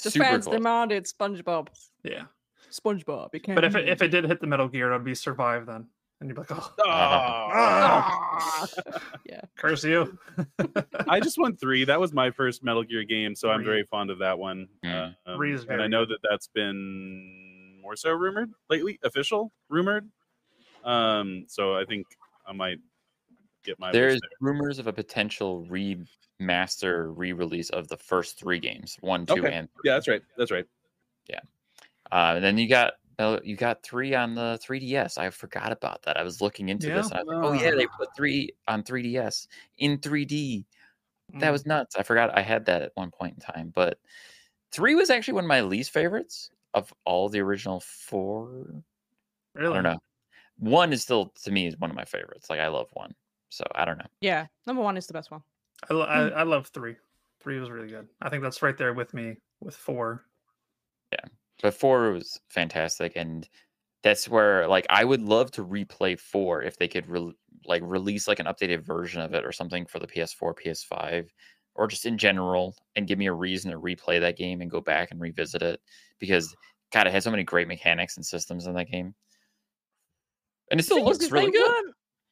Speaker 2: The
Speaker 1: super
Speaker 2: fans
Speaker 1: close.
Speaker 2: demanded SpongeBob.
Speaker 3: Yeah,
Speaker 2: SpongeBob. It
Speaker 3: but if it, if it did hit the Metal Gear, it would be survive then. and you'd be like, oh,
Speaker 4: Ah.
Speaker 2: yeah.
Speaker 3: curse you.
Speaker 4: I just won three. That was my first Metal Gear game, so I'm very fond of that one.
Speaker 1: Mm.
Speaker 4: Um,
Speaker 3: Three is
Speaker 4: and I know that that's been more so rumored lately, official rumored. Um, so I think I might get my.
Speaker 1: There's
Speaker 4: there.
Speaker 1: rumors of a potential remaster re-release of the first three games, one, two,
Speaker 4: Okay.
Speaker 1: and
Speaker 4: Yeah, that's right. That's right.
Speaker 1: Yeah, uh, and then you got uh, you got three on the 3DS. I forgot about that. I was looking into this. And I was like, oh yeah, they
Speaker 3: Ah.
Speaker 1: put three on 3DS in 3D.
Speaker 3: Mm.
Speaker 1: That was nuts. I forgot I had that at one point in time. But three was actually one of my least favorites of all the original four.
Speaker 3: really
Speaker 1: I don't know. One is still to me is one of my favorites. Like I love one. So I don't know.
Speaker 2: Yeah. Number one is the best one.
Speaker 3: I, lo- I, mm. I love three. Three was really good. I think that's right there with me with four.
Speaker 1: Yeah, But four was fantastic, and that's where like I would love to replay four if they could re- like release like an updated version of it or something for the PS4, PS5, or just in general, and give me a reason to replay that game and go back and revisit it because God, it has so many great mechanics and systems in that game, and it still looks really good.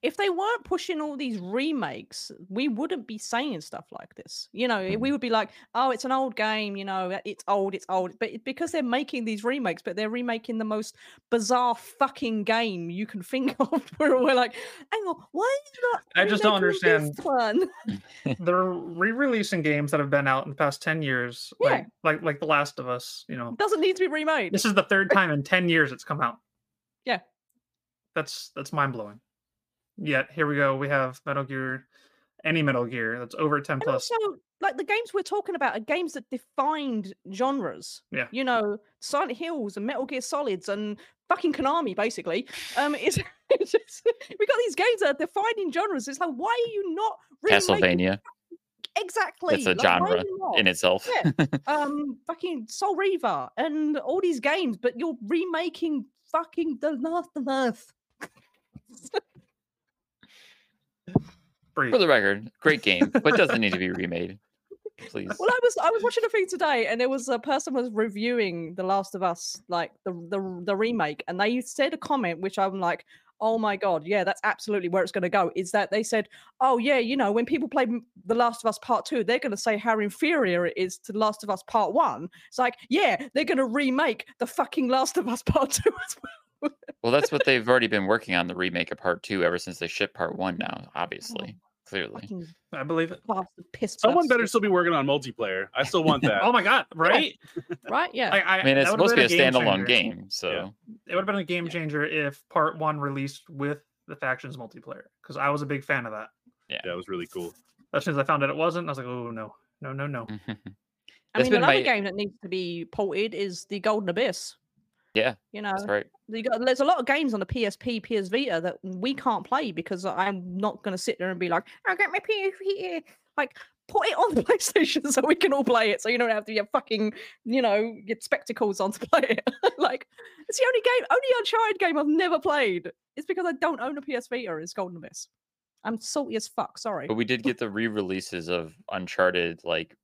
Speaker 2: If they weren't pushing all these remakes, we wouldn't be saying stuff like this. You know,
Speaker 1: Mm.
Speaker 2: we would be like, "Oh, it's an old game. You know, uh, it's old. It's old." But because they're making these remakes, but they're remaking the most bizarre fucking game you can think of. Where we're like, "Hang on, why are you not?"
Speaker 3: I just don't understand-
Speaker 2: One?
Speaker 3: They're re-releasing games that have been out in the past ten years,
Speaker 2: Yeah.
Speaker 3: like like like The Last of Us. You know,
Speaker 2: It doesn't need to be remade.
Speaker 3: this is the third time in ten years it's come out.
Speaker 2: Yeah.
Speaker 3: That's that's mind blowing. Yet here we go. We have Metal Gear, any Metal Gear that's over ten
Speaker 2: And
Speaker 3: plus.
Speaker 2: also, like the games we're talking about are games that defined genres.
Speaker 3: Yeah.
Speaker 2: You know, Silent Hills and Metal Gear Solids and fucking Konami, basically. Um, it's, it's just, we got these games that are defining genres. It's like, why are you not remaking-
Speaker 1: Castlevania,
Speaker 2: Exactly.
Speaker 1: it's a
Speaker 2: like,
Speaker 1: genre in itself.
Speaker 2: Yeah. um, fucking Soul Reaver and all these games, but you're remaking fucking The Last of Us.
Speaker 3: Breathe.
Speaker 1: For the record, great game, but doesn't need to be remade. Please.
Speaker 2: Well, I was I was watching a thing today, and there was a person was reviewing The Last of Us, like the the the remake, and they said a comment which I'm like, oh my god, yeah, that's absolutely where it's going to go. Is that they said, oh yeah, you know, when people play The Last of Us Part Two, they're going to say how inferior it is to The Last of Us Part One. It's like, yeah, they're going to remake the fucking Last of Us Part Two as well.
Speaker 1: Well, that's what they've already been working on the remake of part two ever since they shipped part one mm. now, obviously. Oh,
Speaker 2: clearly.
Speaker 3: I believe it.
Speaker 2: bastard piss.
Speaker 4: Someone better still be working on multiplayer. I still want that.
Speaker 3: Oh my god! Right?
Speaker 2: right? Yeah.
Speaker 3: I, I,
Speaker 1: I mean, it's supposed to be a
Speaker 3: been
Speaker 1: standalone
Speaker 3: changer.
Speaker 1: game, so
Speaker 3: It would have been a game changer if Part One released with the factions multiplayer, because I was a big fan of that.
Speaker 4: yeah, it was really cool.
Speaker 3: As soon as I found out it wasn't, I was like, oh no, no, no, no.
Speaker 2: I mean, another
Speaker 1: my-
Speaker 2: game that needs to be ported is the Golden Abyss.
Speaker 1: Yeah,
Speaker 2: You know,
Speaker 1: right.
Speaker 2: you got, there's a lot of games on the PSP, PS Vita that we can't play because I'm not going to sit there and be like, I'll get my PSP. Like, put it on the PlayStation so we can all play it. So you don't have to get fucking, you know, get spectacles on to play it. like, it's the only game, only Uncharted game I've never played. It's because I don't own a PS Vita. It's Golden Abyss. I'm salty as fuck. Sorry.
Speaker 1: But we did get the re-releases of Uncharted like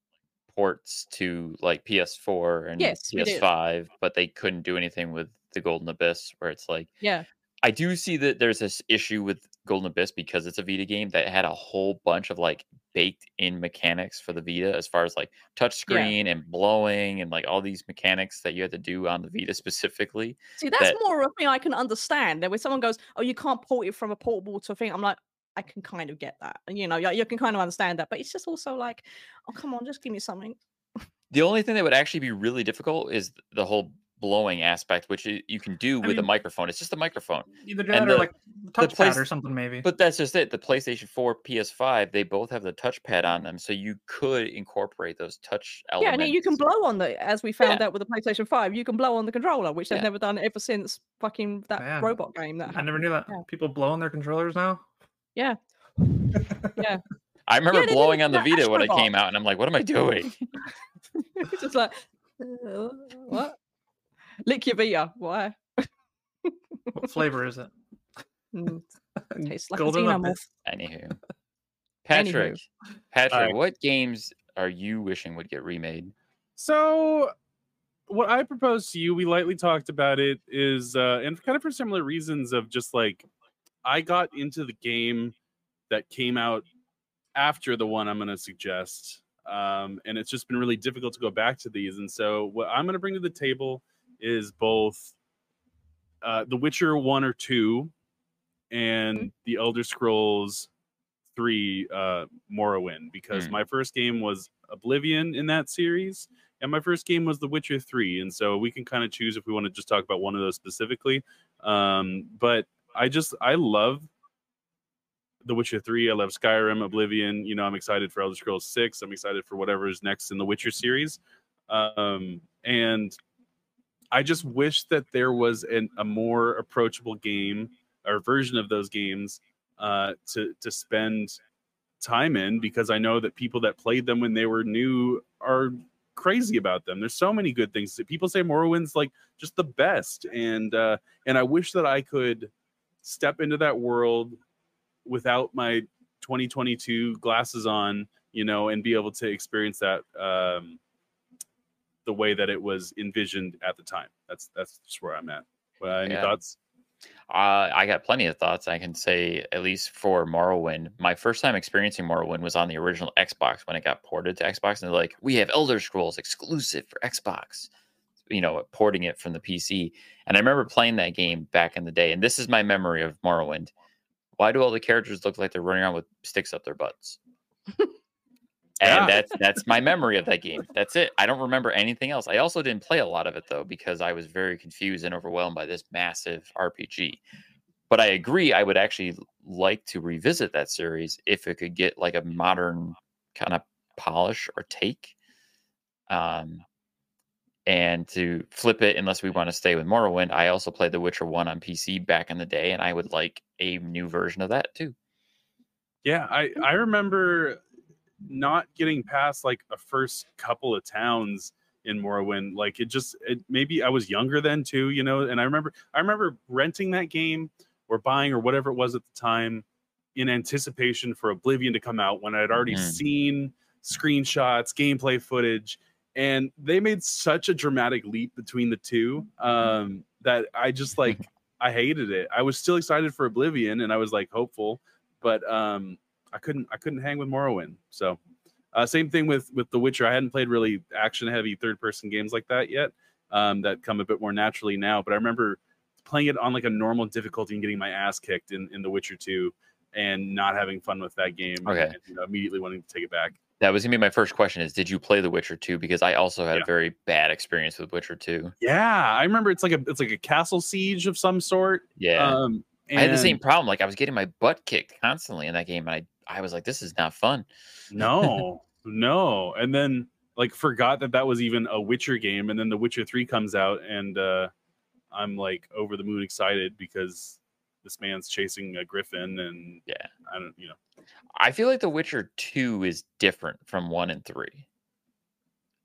Speaker 1: ports to like PS4 and
Speaker 2: Yes.
Speaker 1: PS5, but they couldn't do anything with the Golden Abyss where it's like
Speaker 2: Yeah.
Speaker 1: I do see that there's this issue with Golden Abyss because it's a Vita game that had a whole bunch of like baked in mechanics for the Vita as far as like touchscreen and blowing and like all these mechanics that you had to do on the Vita specifically.
Speaker 2: See, that's
Speaker 1: that-
Speaker 2: more of a thing I can understand. That when someone goes, "Oh, you can't port it from a portable to a thing," I'm like, I can kind of get that. You know, you, you can kind of understand that. But it's just also like, oh, come on, just give me something.
Speaker 1: The only thing that would actually be really difficult is the whole blowing aspect, which you can do
Speaker 3: I
Speaker 1: with a microphone. It's just a microphone.
Speaker 3: Either do
Speaker 1: And
Speaker 3: that
Speaker 1: the-
Speaker 3: or like touchpad
Speaker 1: place-
Speaker 3: or something, maybe.
Speaker 1: But that's just it. The PlayStation 4, PS5, they both have the touchpad on them, so you could incorporate those touch
Speaker 2: Yeah,
Speaker 1: elements.
Speaker 2: Yeah, and you can blow on the, as we found
Speaker 1: Yeah.
Speaker 2: out with the PlayStation Five, you can blow on the controller, which they've
Speaker 1: Yeah.
Speaker 2: never done ever since fucking that
Speaker 3: Man,
Speaker 2: robot game. That
Speaker 3: I never knew that.
Speaker 2: Yeah.
Speaker 3: People blowing their controllers now.
Speaker 2: Yeah. yeah,
Speaker 1: I remember
Speaker 2: they did it
Speaker 1: blowing on the Vita when it
Speaker 2: Astrobot.
Speaker 1: came out, and I'm like, what am I doing?
Speaker 2: it's just like, uh, what? Lick your Vita. Why?
Speaker 3: What flavor is it?
Speaker 2: Mm, tastes like a
Speaker 3: Golden
Speaker 2: xenomorph.
Speaker 3: Abyss.
Speaker 1: Anywho. Patrick, Patrick,
Speaker 4: Alright.
Speaker 1: what games are you wishing would get remade?
Speaker 4: So, what I propose to you, we lightly talked about it, is uh, and kind of for similar reasons of just like I got into the game that came out after the one I'm going to suggest. Um, and it's just been really difficult to go back to these. And so, what I'm going to bring to the table is both uh, The Witcher 1 or 2 and The Elder Scrolls 3 uh, Morrowind, because
Speaker 1: Mm.
Speaker 4: my first game was Oblivion in that series. And my first game was The Witcher 3. And so we can kind of choose if we want to just talk about one of those specifically. Um, but I just, I love The Witcher 3. I love Skyrim, Oblivion. You know, I'm excited for Elder Scrolls 6. I'm excited for whatever is next in the Witcher series. Um, and I just wish that there was an, a more approachable game or version of those games uh, to to spend time in because I know that people that played them when they were new are crazy about them. There's so many good things. People say Morrowind's like just the best, and uh, and I wish that I could step into that world without my 2022 glasses on, you know, and be able to experience that um, the way that it was envisioned at the time. That's that's just where I'm at. Uh, any
Speaker 1: Yeah.
Speaker 4: thoughts?
Speaker 1: Uh, I got plenty of thoughts. I can say, at least for Morrowind, my first time experiencing Morrowind was on the original Xbox when it got ported to Xbox. And they're like, we have Elder Scrolls exclusive for Xbox, you know, porting it from the PC. And I remember playing that game back in the day. And this is my memory of Morrowind. Why do all the characters look like they're running around with sticks up their butts?
Speaker 4: Yeah.
Speaker 1: And that's that's my memory of that game. That's it. I don't remember anything else. I also didn't play a lot of it though because I was very confused and overwhelmed by this massive RPG. But I agree I would actually like to revisit that series if it could get like a modern kind of polish or take. Um and to flip it unless we want to stay with Morrowind, I also played The Witcher 1 on PC back in the day and I would like a new version of that too.
Speaker 4: Yeah, I I remember not getting past like a first couple of towns in Morrowind. Like it just it maybe I was younger then too, you know. And I remember I remember renting that game or buying or whatever it was at the time in anticipation for Oblivion to come out when I had already
Speaker 1: Mhm.
Speaker 4: seen screenshots, gameplay footage, and they made such a dramatic leap between the two um, that I just like I hated it. I was still excited for Oblivion and I was like hopeful, but um, I couldn't I couldn't hang with Morrowind. So uh, same thing with with The Witcher. I hadn't played really action heavy third person games like that yet. Um, that come a bit more naturally now. But I remember playing it on like a normal difficulty and getting my ass kicked in, in The Witcher 2 and not having fun with that game.
Speaker 1: Okay.
Speaker 4: and, you know, immediately wanting to take it back.
Speaker 1: That was gonna be my first question: Is did you play The Witcher 2? Because I also had
Speaker 4: Yeah.
Speaker 1: a very bad experience with Witcher 2.
Speaker 4: Yeah, I remember it's like a it's like a castle siege of some sort.
Speaker 1: Yeah,
Speaker 4: Um,
Speaker 1: I had the same problem. Like I was getting my butt kicked constantly in that game, and I I was like, this is not fun.
Speaker 4: No, no. And then like forgot that that was even a Witcher game. And then The Witcher 3 comes out and uh I'm like over the moon excited because this man's chasing a griffin and
Speaker 1: Yeah.
Speaker 4: I don't, you know.
Speaker 1: I feel like The Witcher 2 is different from 1 and 3.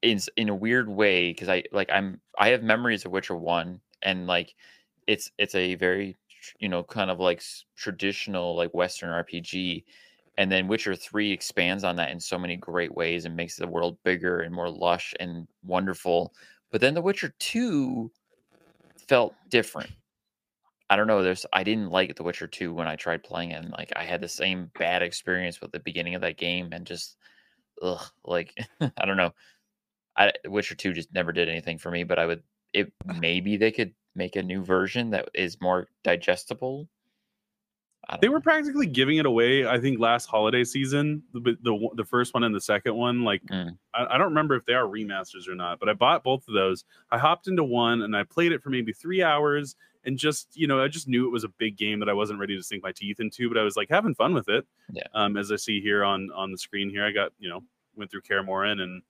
Speaker 1: In in a weird way cuz I like I'm I have memories of Witcher 1 and like it's it's a very you know kind of like traditional like western RPG and then Witcher 3 expands on that in so many great ways and makes the world bigger and more lush and wonderful. But then The Witcher 2 felt different. I don't know. There's I didn't like The Witcher 2 when I tried playing it. And like I had the same bad experience with the beginning of that game and just ugh, like I don't know. I Witcher 2 just never did anything for me, but I would it maybe they could make a new version that is more digestible.
Speaker 4: They
Speaker 1: know.
Speaker 4: were practically giving it away, I think, last holiday season. The the, the first one and the second one. Like,
Speaker 1: Mm.
Speaker 4: I, I don't remember if they are remasters or not, but I bought both of those. I hopped into one and I played it for maybe three hours and just, you know, I just knew it was a big game that I wasn't ready to sink my teeth into, but I was like having fun with it.
Speaker 1: Yeah.
Speaker 4: Um, as I see here on on the screen here, I got, you know, went through Kaer and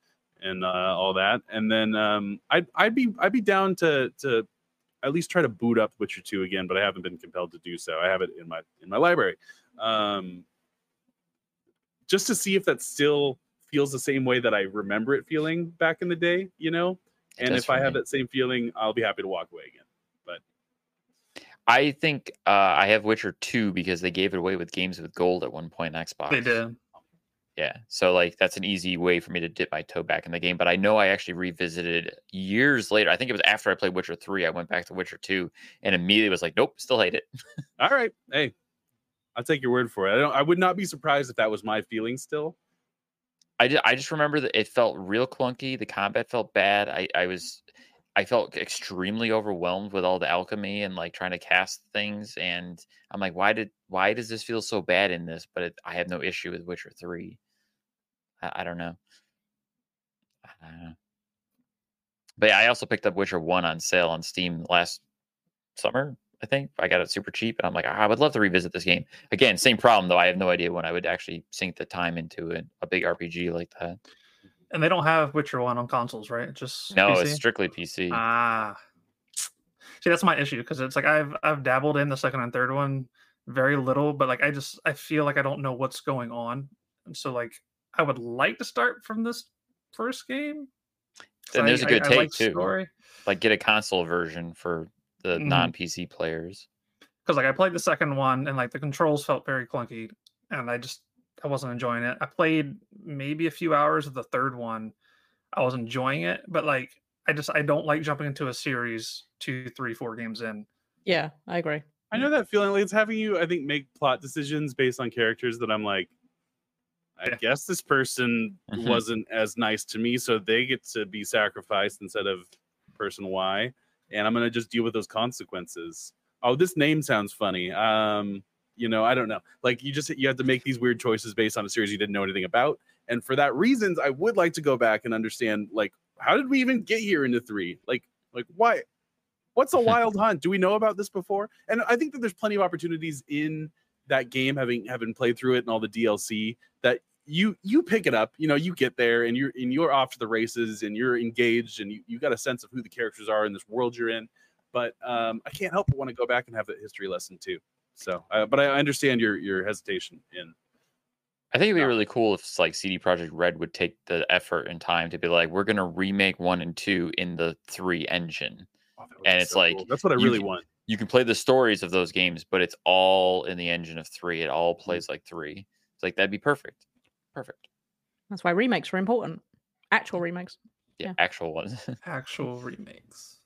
Speaker 4: and uh, all that, and then um, I'd I'd be I'd be down to to at least try to boot up Witcher 2 again, but I haven't been compelled to do so. I have it in my in my library. Um just to see if that still feels the same way that I remember it feeling back in the day, you know? And if I
Speaker 1: for
Speaker 4: have that same feeling, I'll be happy to walk away again.
Speaker 1: I think uh, I have Witcher 2 because they gave it away with games with gold at one point on Xbox.
Speaker 3: They did.
Speaker 1: Yeah. So like that's an easy way for me to dip my toe back in the game. But I know I actually revisited years later. I think it was after I played Witcher 3. I went back to Witcher 2 and immediately was like, nope, still hate it.
Speaker 4: All right. Hey, I'll take your word for it. I don't. I would not be surprised if that was my feeling still.
Speaker 1: I just, I just remember that it felt real clunky. The combat felt bad. I, I was I felt extremely overwhelmed with all the alchemy and like trying to cast things. And I'm like, why did why does this feel so bad in this? But it, I have no issue with Witcher Three. I, I don't know. I don't know. But yeah, I also picked up Witcher One on sale on Steam last summer. I think I got it super cheap, and I'm like, "Ah, I would love to revisit this game again. Same problem though. I have no idea when I would actually sink the time into it, a big RPG like that.
Speaker 3: And they don't have Witcher One on consoles, right? It's Just
Speaker 1: No,
Speaker 3: PC?
Speaker 1: it's strictly PC.
Speaker 3: Ah, see, that's my issue because it's like I've I've dabbled in the second and third one very little, but like I just I feel like I don't know what's going on, and so like I would like to start from this first game.
Speaker 1: And there's a
Speaker 3: I-
Speaker 1: good
Speaker 3: I
Speaker 1: take,
Speaker 3: like
Speaker 1: too.
Speaker 3: Story
Speaker 1: like get a console version for the
Speaker 3: Mhm.
Speaker 1: non PC players.
Speaker 3: because like I played the second one and like the controls felt very clunky, and I just I wasn't enjoying it. I played maybe a few hours of the third one. I was enjoying it, but like I just I don't like jumping into a series two, three, four games in.
Speaker 2: Yeah, I agree.
Speaker 4: I know that feeling. Like it's having you, I think, make plot decisions based on characters that I'm like, I
Speaker 3: Yeah.
Speaker 4: guess this person
Speaker 1: Mhm.
Speaker 4: wasn't as nice to me, so they get to be sacrificed instead of person Y, and I'm gonna just deal with those consequences. Oh, this name sounds funny. Um, you know, I don't know. Like you just you have to make these weird choices based on a series you didn't know anything about, and for that reasons, I would like to go back and understand like how did we even get here into three? Like, like why? What's a wild hunt? Do we know about this before? And I think that there's plenty of opportunities in that game, having having played through it and all the DLC, that you you pick it up. You know, you get there and you're and you're off to the races and you're engaged and you you got a sense of who the characters are in this world you're in. But um, I can't help but want to go back and have that history lesson too. So, uh, but I understand your your hesitation in
Speaker 1: I think it'd be really cool if like CD Projekt Red would take the effort and time to be like, we're gonna remake one and two in the three engine.
Speaker 4: Oh,
Speaker 1: And it's
Speaker 4: so
Speaker 1: like,
Speaker 4: cool. that's what I really
Speaker 1: can-
Speaker 4: want.
Speaker 1: You can play the stories of those games, but it's all in the engine of three. It all plays like three. It's like that'd be perfect. Perfect.
Speaker 2: That's why remakes are important. Actual remakes.
Speaker 1: Yeah,
Speaker 2: Yeah.
Speaker 1: actual ones.
Speaker 3: Actual remakes.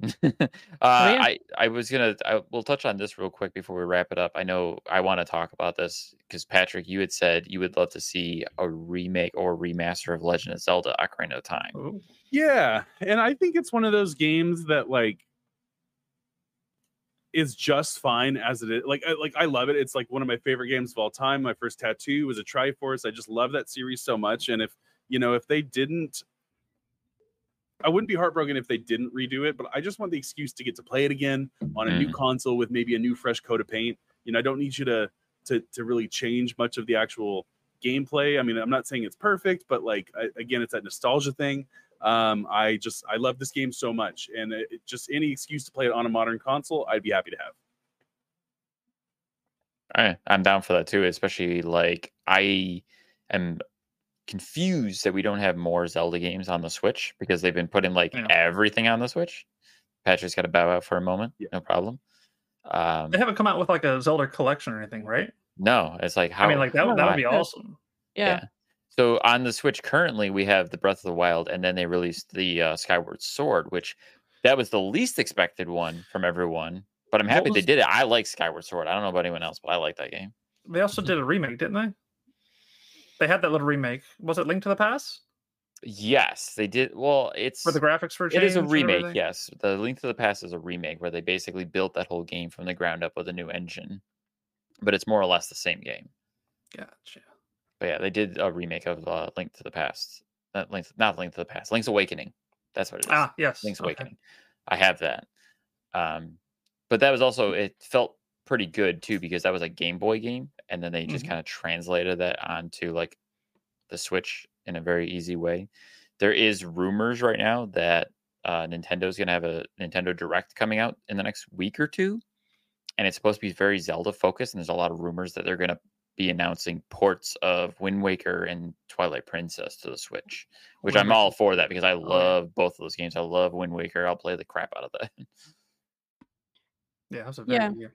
Speaker 1: uh,
Speaker 2: yeah.
Speaker 1: I I was gonna I, we'll touch on this real quick before we wrap it up. I know I want to talk about this because Patrick, you had said you would love to see a remake or remaster of Legend of Zelda: Ocarina of Time.
Speaker 4: Yeah, and I think it's one of those games that like is just fine as it is. Like, I, like I love it. It's like one of my favorite games of all time. My first tattoo was a Triforce. I just love that series so much. And if you know, if they didn't, I wouldn't be heartbroken if they didn't redo it. But I just want the excuse to get to play it again on a new console with maybe a new fresh coat of paint. You know, I don't need you to to to really change much of the actual gameplay. I mean, I'm not saying it's perfect, but like I, again, it's that nostalgia thing. Um, I just I love this game so much, and it, it- just any excuse to play it on a modern console, I'd be happy to have.
Speaker 1: I, I'm down for that too, especially like I am confused that we don't have more Zelda games on the Switch because they've been putting like
Speaker 3: Yeah.
Speaker 1: everything on the Switch. Patrick's got to bow out for a moment.
Speaker 4: Yeah.
Speaker 1: No problem. Um,
Speaker 3: They haven't come out with like a Zelda collection or anything, right?
Speaker 1: no, it's like how
Speaker 3: I mean, like that, that would be awesome.
Speaker 2: Yeah.
Speaker 1: Yeah. So on the Switch currently we have the Breath of the Wild, and then they released the uh, Skyward Sword, which that was the least expected one from everyone. But I'm
Speaker 3: What
Speaker 1: happy they did it. I like Skyward Sword. I don't know about anyone else, but I like that game.
Speaker 3: They also did a remake, didn't they? They had that little remake. Was it Link to the Past?
Speaker 1: Yes, they did. Well, it's
Speaker 3: for the graphics were
Speaker 1: it is a remake. Yes, the Link to the Past is a remake where they basically built that whole game from the ground up with a new engine, but it's more or less the same game.
Speaker 3: Gotcha.
Speaker 1: But yeah, they did a remake of uh, Link to the Past. Not Link, not Link to the Past. Link's Awakening. That's what it is.
Speaker 3: Ah, yes.
Speaker 1: Link's
Speaker 3: okay.
Speaker 1: Awakening. I have that. Um, but that was also it felt pretty good too because that was a Game Boy game, and then they just
Speaker 3: Mhm.
Speaker 1: kind of translated that onto like the Switch in a very easy way. There is rumors right now that uh, Nintendo's going to have a Nintendo Direct coming out in the next week or two, and it's supposed to be very Zelda focused. And there's a lot of rumors that they're going to be announcing ports of Wind Waker and Twilight Princess to the Switch, which I'm all for that because I
Speaker 3: Oh, yeah.
Speaker 1: love both of those games. I love Wind Waker. I'll play the crap out of that.
Speaker 3: Yeah, that's a very
Speaker 2: Yeah.
Speaker 3: good game.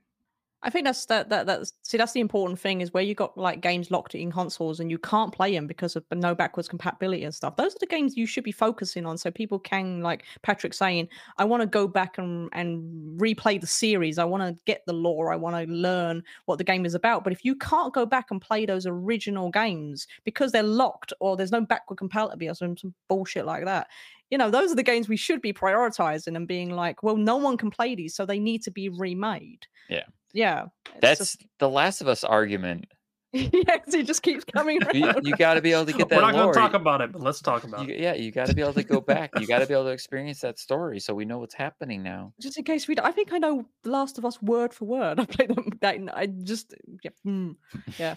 Speaker 2: I think that's that that that's see that's the important thing is where you got like games locked in consoles and you can't play them because of no backwards compatibility and stuff. Those are the games you should be focusing on so people can like Patrick saying, I want to go back and and replay the series. I want to get the lore. I want to learn what the game is about. But if you can't go back and play those original games because they're locked or there's no backward compatibility or some, some bullshit like that, you know, those are the games we should be prioritizing and being like, well, no one can play these, so they need to be remade.
Speaker 1: Yeah.
Speaker 2: Yeah.
Speaker 1: That's
Speaker 2: just-
Speaker 1: the Last of Us argument.
Speaker 2: yeah, 'cause he just keeps coming
Speaker 1: You,
Speaker 2: around.
Speaker 1: you got to be able to get that
Speaker 3: We're not
Speaker 1: lore.
Speaker 3: going to talk about it, but let's talk about
Speaker 1: You-
Speaker 3: it.
Speaker 1: yeah, you got to be able to go back. You got to be able to experience that story, so we know what's happening now.
Speaker 2: just in case we, I think I know The Last of Us word for word. I played them. That, I just, yeah, mm, yeah.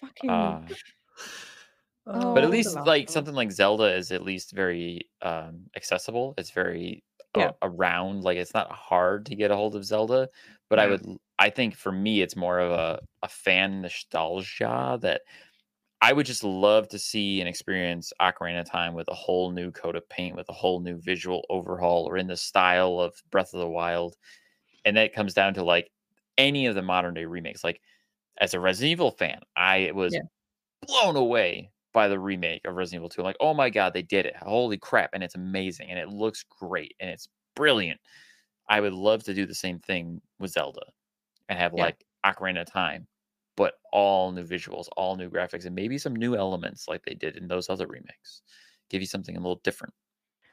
Speaker 2: Fucking.
Speaker 1: Uh,
Speaker 2: Oh,
Speaker 1: but at least like
Speaker 2: of
Speaker 1: something like Zelda is at least very um, accessible. It's very a-
Speaker 2: Yeah.
Speaker 1: around. Like it's not hard to get a hold of Zelda. But I would, I think for me, it's more of a a fan nostalgia that I would just love to see and experience Ocarina of Time with a whole new coat of paint, with a whole new visual overhaul, or in the style of Breath of the Wild. And that comes down to like any of the modern day remakes. Like as a Resident Evil fan, I was
Speaker 2: Yeah.
Speaker 1: blown away by the remake of Resident Evil 2. Like, oh my god, they did it. Holy crap. And it's amazing and it looks great and it's brilliant. I would love to do the same thing with Zelda and have
Speaker 2: Yeah.
Speaker 1: like Ocarina of Time, but all new visuals, all new graphics, and maybe some new elements like they did in those other remakes. Give you something a little different.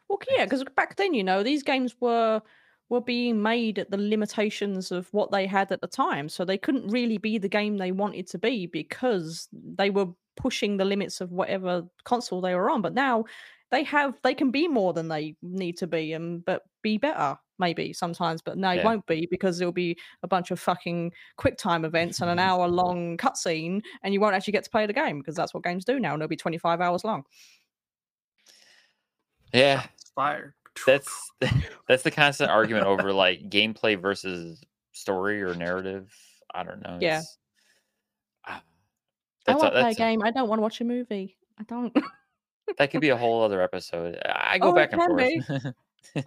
Speaker 2: Well, yeah, because back then, you know, these games were were being made at the limitations of what they had at the time, so they couldn't really be the game they wanted to be because they were pushing the limits of whatever console they were on. But now they have they can be more than they need to be, and but be better maybe sometimes. But no, it
Speaker 1: Yeah.
Speaker 2: won't be because it'll be a bunch of fucking quick time events and an hour long cutscene, and you won't actually get to play the game because that's what games do now, and it'll be twenty five hours long.
Speaker 1: Yeah,
Speaker 3: fire.
Speaker 1: that's that's the constant argument over like gameplay versus story or narrative. I don't know.
Speaker 2: Yeah.
Speaker 1: it's- ah,
Speaker 2: I
Speaker 1: that's
Speaker 2: want to play a game. I don't want to watch a movie. I don't.
Speaker 1: that could be a whole other episode. I go
Speaker 2: Oh, it
Speaker 1: back and
Speaker 2: can
Speaker 1: forth.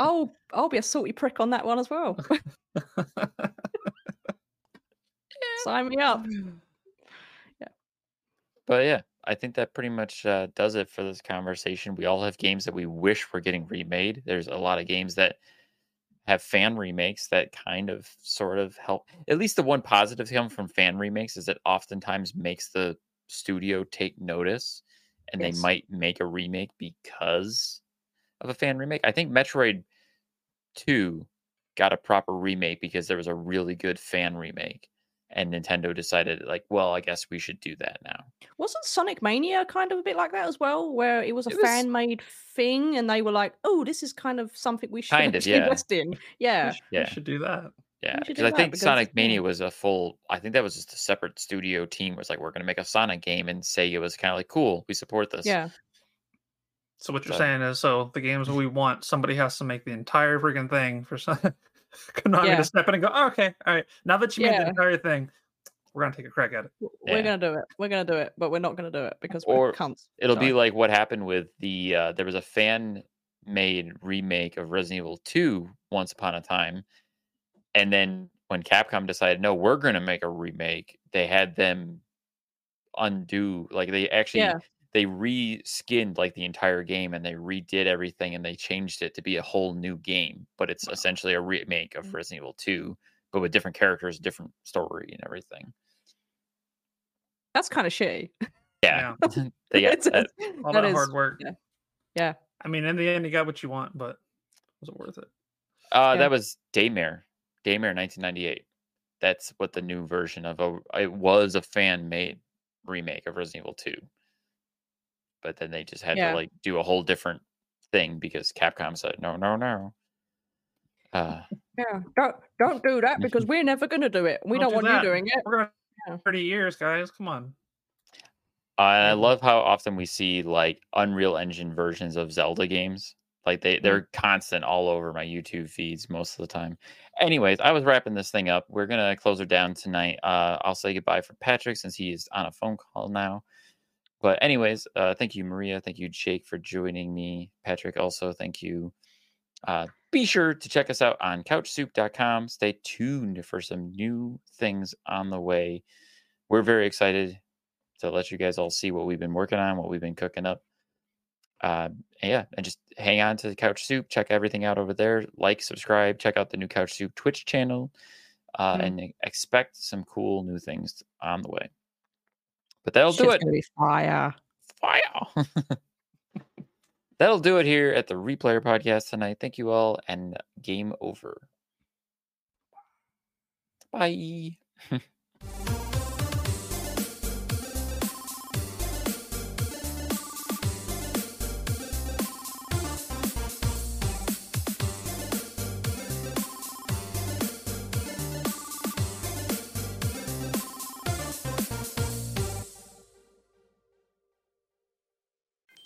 Speaker 2: I'll I'll be a salty prick on that one as well. Sign me up. Yeah.
Speaker 1: But yeah, I think that pretty much uh, does it for this conversation. We all have games that we wish were getting remade. There's a lot of games that have fan remakes that kind of sort of help. At least the one positive thing from fan remakes is that oftentimes makes the studio take notice and
Speaker 2: Yes.
Speaker 1: they might make a remake because of a fan remake. I think Metroid 2 got a proper remake because there was a really good fan remake. And Nintendo decided, like, well, I guess we should do that now.
Speaker 2: Wasn't Sonic Mania kind of a bit like that as well, where it was a
Speaker 1: It was-
Speaker 2: fan made thing, and they were like, "Oh, this is kind of something we should
Speaker 1: Kind of,
Speaker 2: actually
Speaker 1: yeah.
Speaker 2: invest in." Yeah,
Speaker 1: Yeah.
Speaker 3: We should do that.
Speaker 1: Yeah, because I think
Speaker 2: because,
Speaker 1: Sonic. Mania was a full. I think that was just a separate studio team. Was like, we're going to make a Sonic game, and Sega was kind of like, cool, we support this.
Speaker 2: yeah,
Speaker 3: So what you're
Speaker 1: So-
Speaker 3: saying is, so the games we want, somebody has to make the entire freaking thing for some Konami
Speaker 2: Yeah.
Speaker 3: to step in and go, oh, okay, all right. Now that you made
Speaker 2: Yeah.
Speaker 3: the entire thing, we're gonna take a crack at it.
Speaker 1: Yeah.
Speaker 2: we're gonna do it. We're gonna do it, but we're not gonna do it because we're
Speaker 1: Or
Speaker 2: cunts.
Speaker 1: It'll be like what happened with the. Uh, there was a fan made remake of Resident Evil 2 once upon a time, and then when Capcom decided, no, we're going to make a remake, they had them undo. Like they actually
Speaker 2: Yeah.
Speaker 1: they reskinned like the entire game and they redid everything and they changed it to be a whole new game. But it's essentially a remake of
Speaker 2: Mm.
Speaker 1: Resident Evil 2, but with different characters, different story, and everything.
Speaker 2: That's kind of shitty.
Speaker 1: Yeah, they got
Speaker 2: It's-
Speaker 1: that.
Speaker 3: All
Speaker 2: That
Speaker 3: that,
Speaker 2: is-
Speaker 3: hard work.
Speaker 2: yeah. Yeah.
Speaker 3: I mean, in the end, you got what you want, but was it worth it?
Speaker 1: Uh,
Speaker 2: Yeah.
Speaker 1: that was Daymare, Daymare 1998. That's what the new version of a it was a fan made remake of Resident Evil 2. But then they just had
Speaker 2: Yeah.
Speaker 1: to like do a whole different thing because Capcom said no, no, no. Uh,
Speaker 2: Yeah, don't don't do that because we're never gonna do it. We
Speaker 3: Don't
Speaker 2: don't,
Speaker 3: do
Speaker 2: want
Speaker 3: that.
Speaker 2: you doing it.
Speaker 3: We're going
Speaker 2: Yeah.
Speaker 3: 30 years, guys. Come on.
Speaker 1: I love how often we see like Unreal Engine versions of Zelda games. Like they
Speaker 2: Mm.
Speaker 1: they're constant all over my YouTube feeds most of the time. Anyways, I was wrapping this thing up. We're gonna close her down tonight. Uh, I'll say goodbye for Patrick since he's on a phone call now. But anyways, uh, thank you Maria, thank you Jake for joining me. Patrick also thank you. Uh, be sure to check us out on couchsoup.com. Stay tuned for some new things on the way. We're very excited to let you guys all see what we've been working on, what we've been cooking up. Uh, yeah, and just hang on to the Couch Soup. Check everything out over there. Like, subscribe, check out the new Couch Soup Twitch channel, uh,
Speaker 2: Mm.
Speaker 1: and expect some cool new things on the way. But that'll do it.
Speaker 2: gonna be fire.
Speaker 1: Fire. That'll do it here at the Replayer Podcast tonight. Thank you all, and game over. Bye.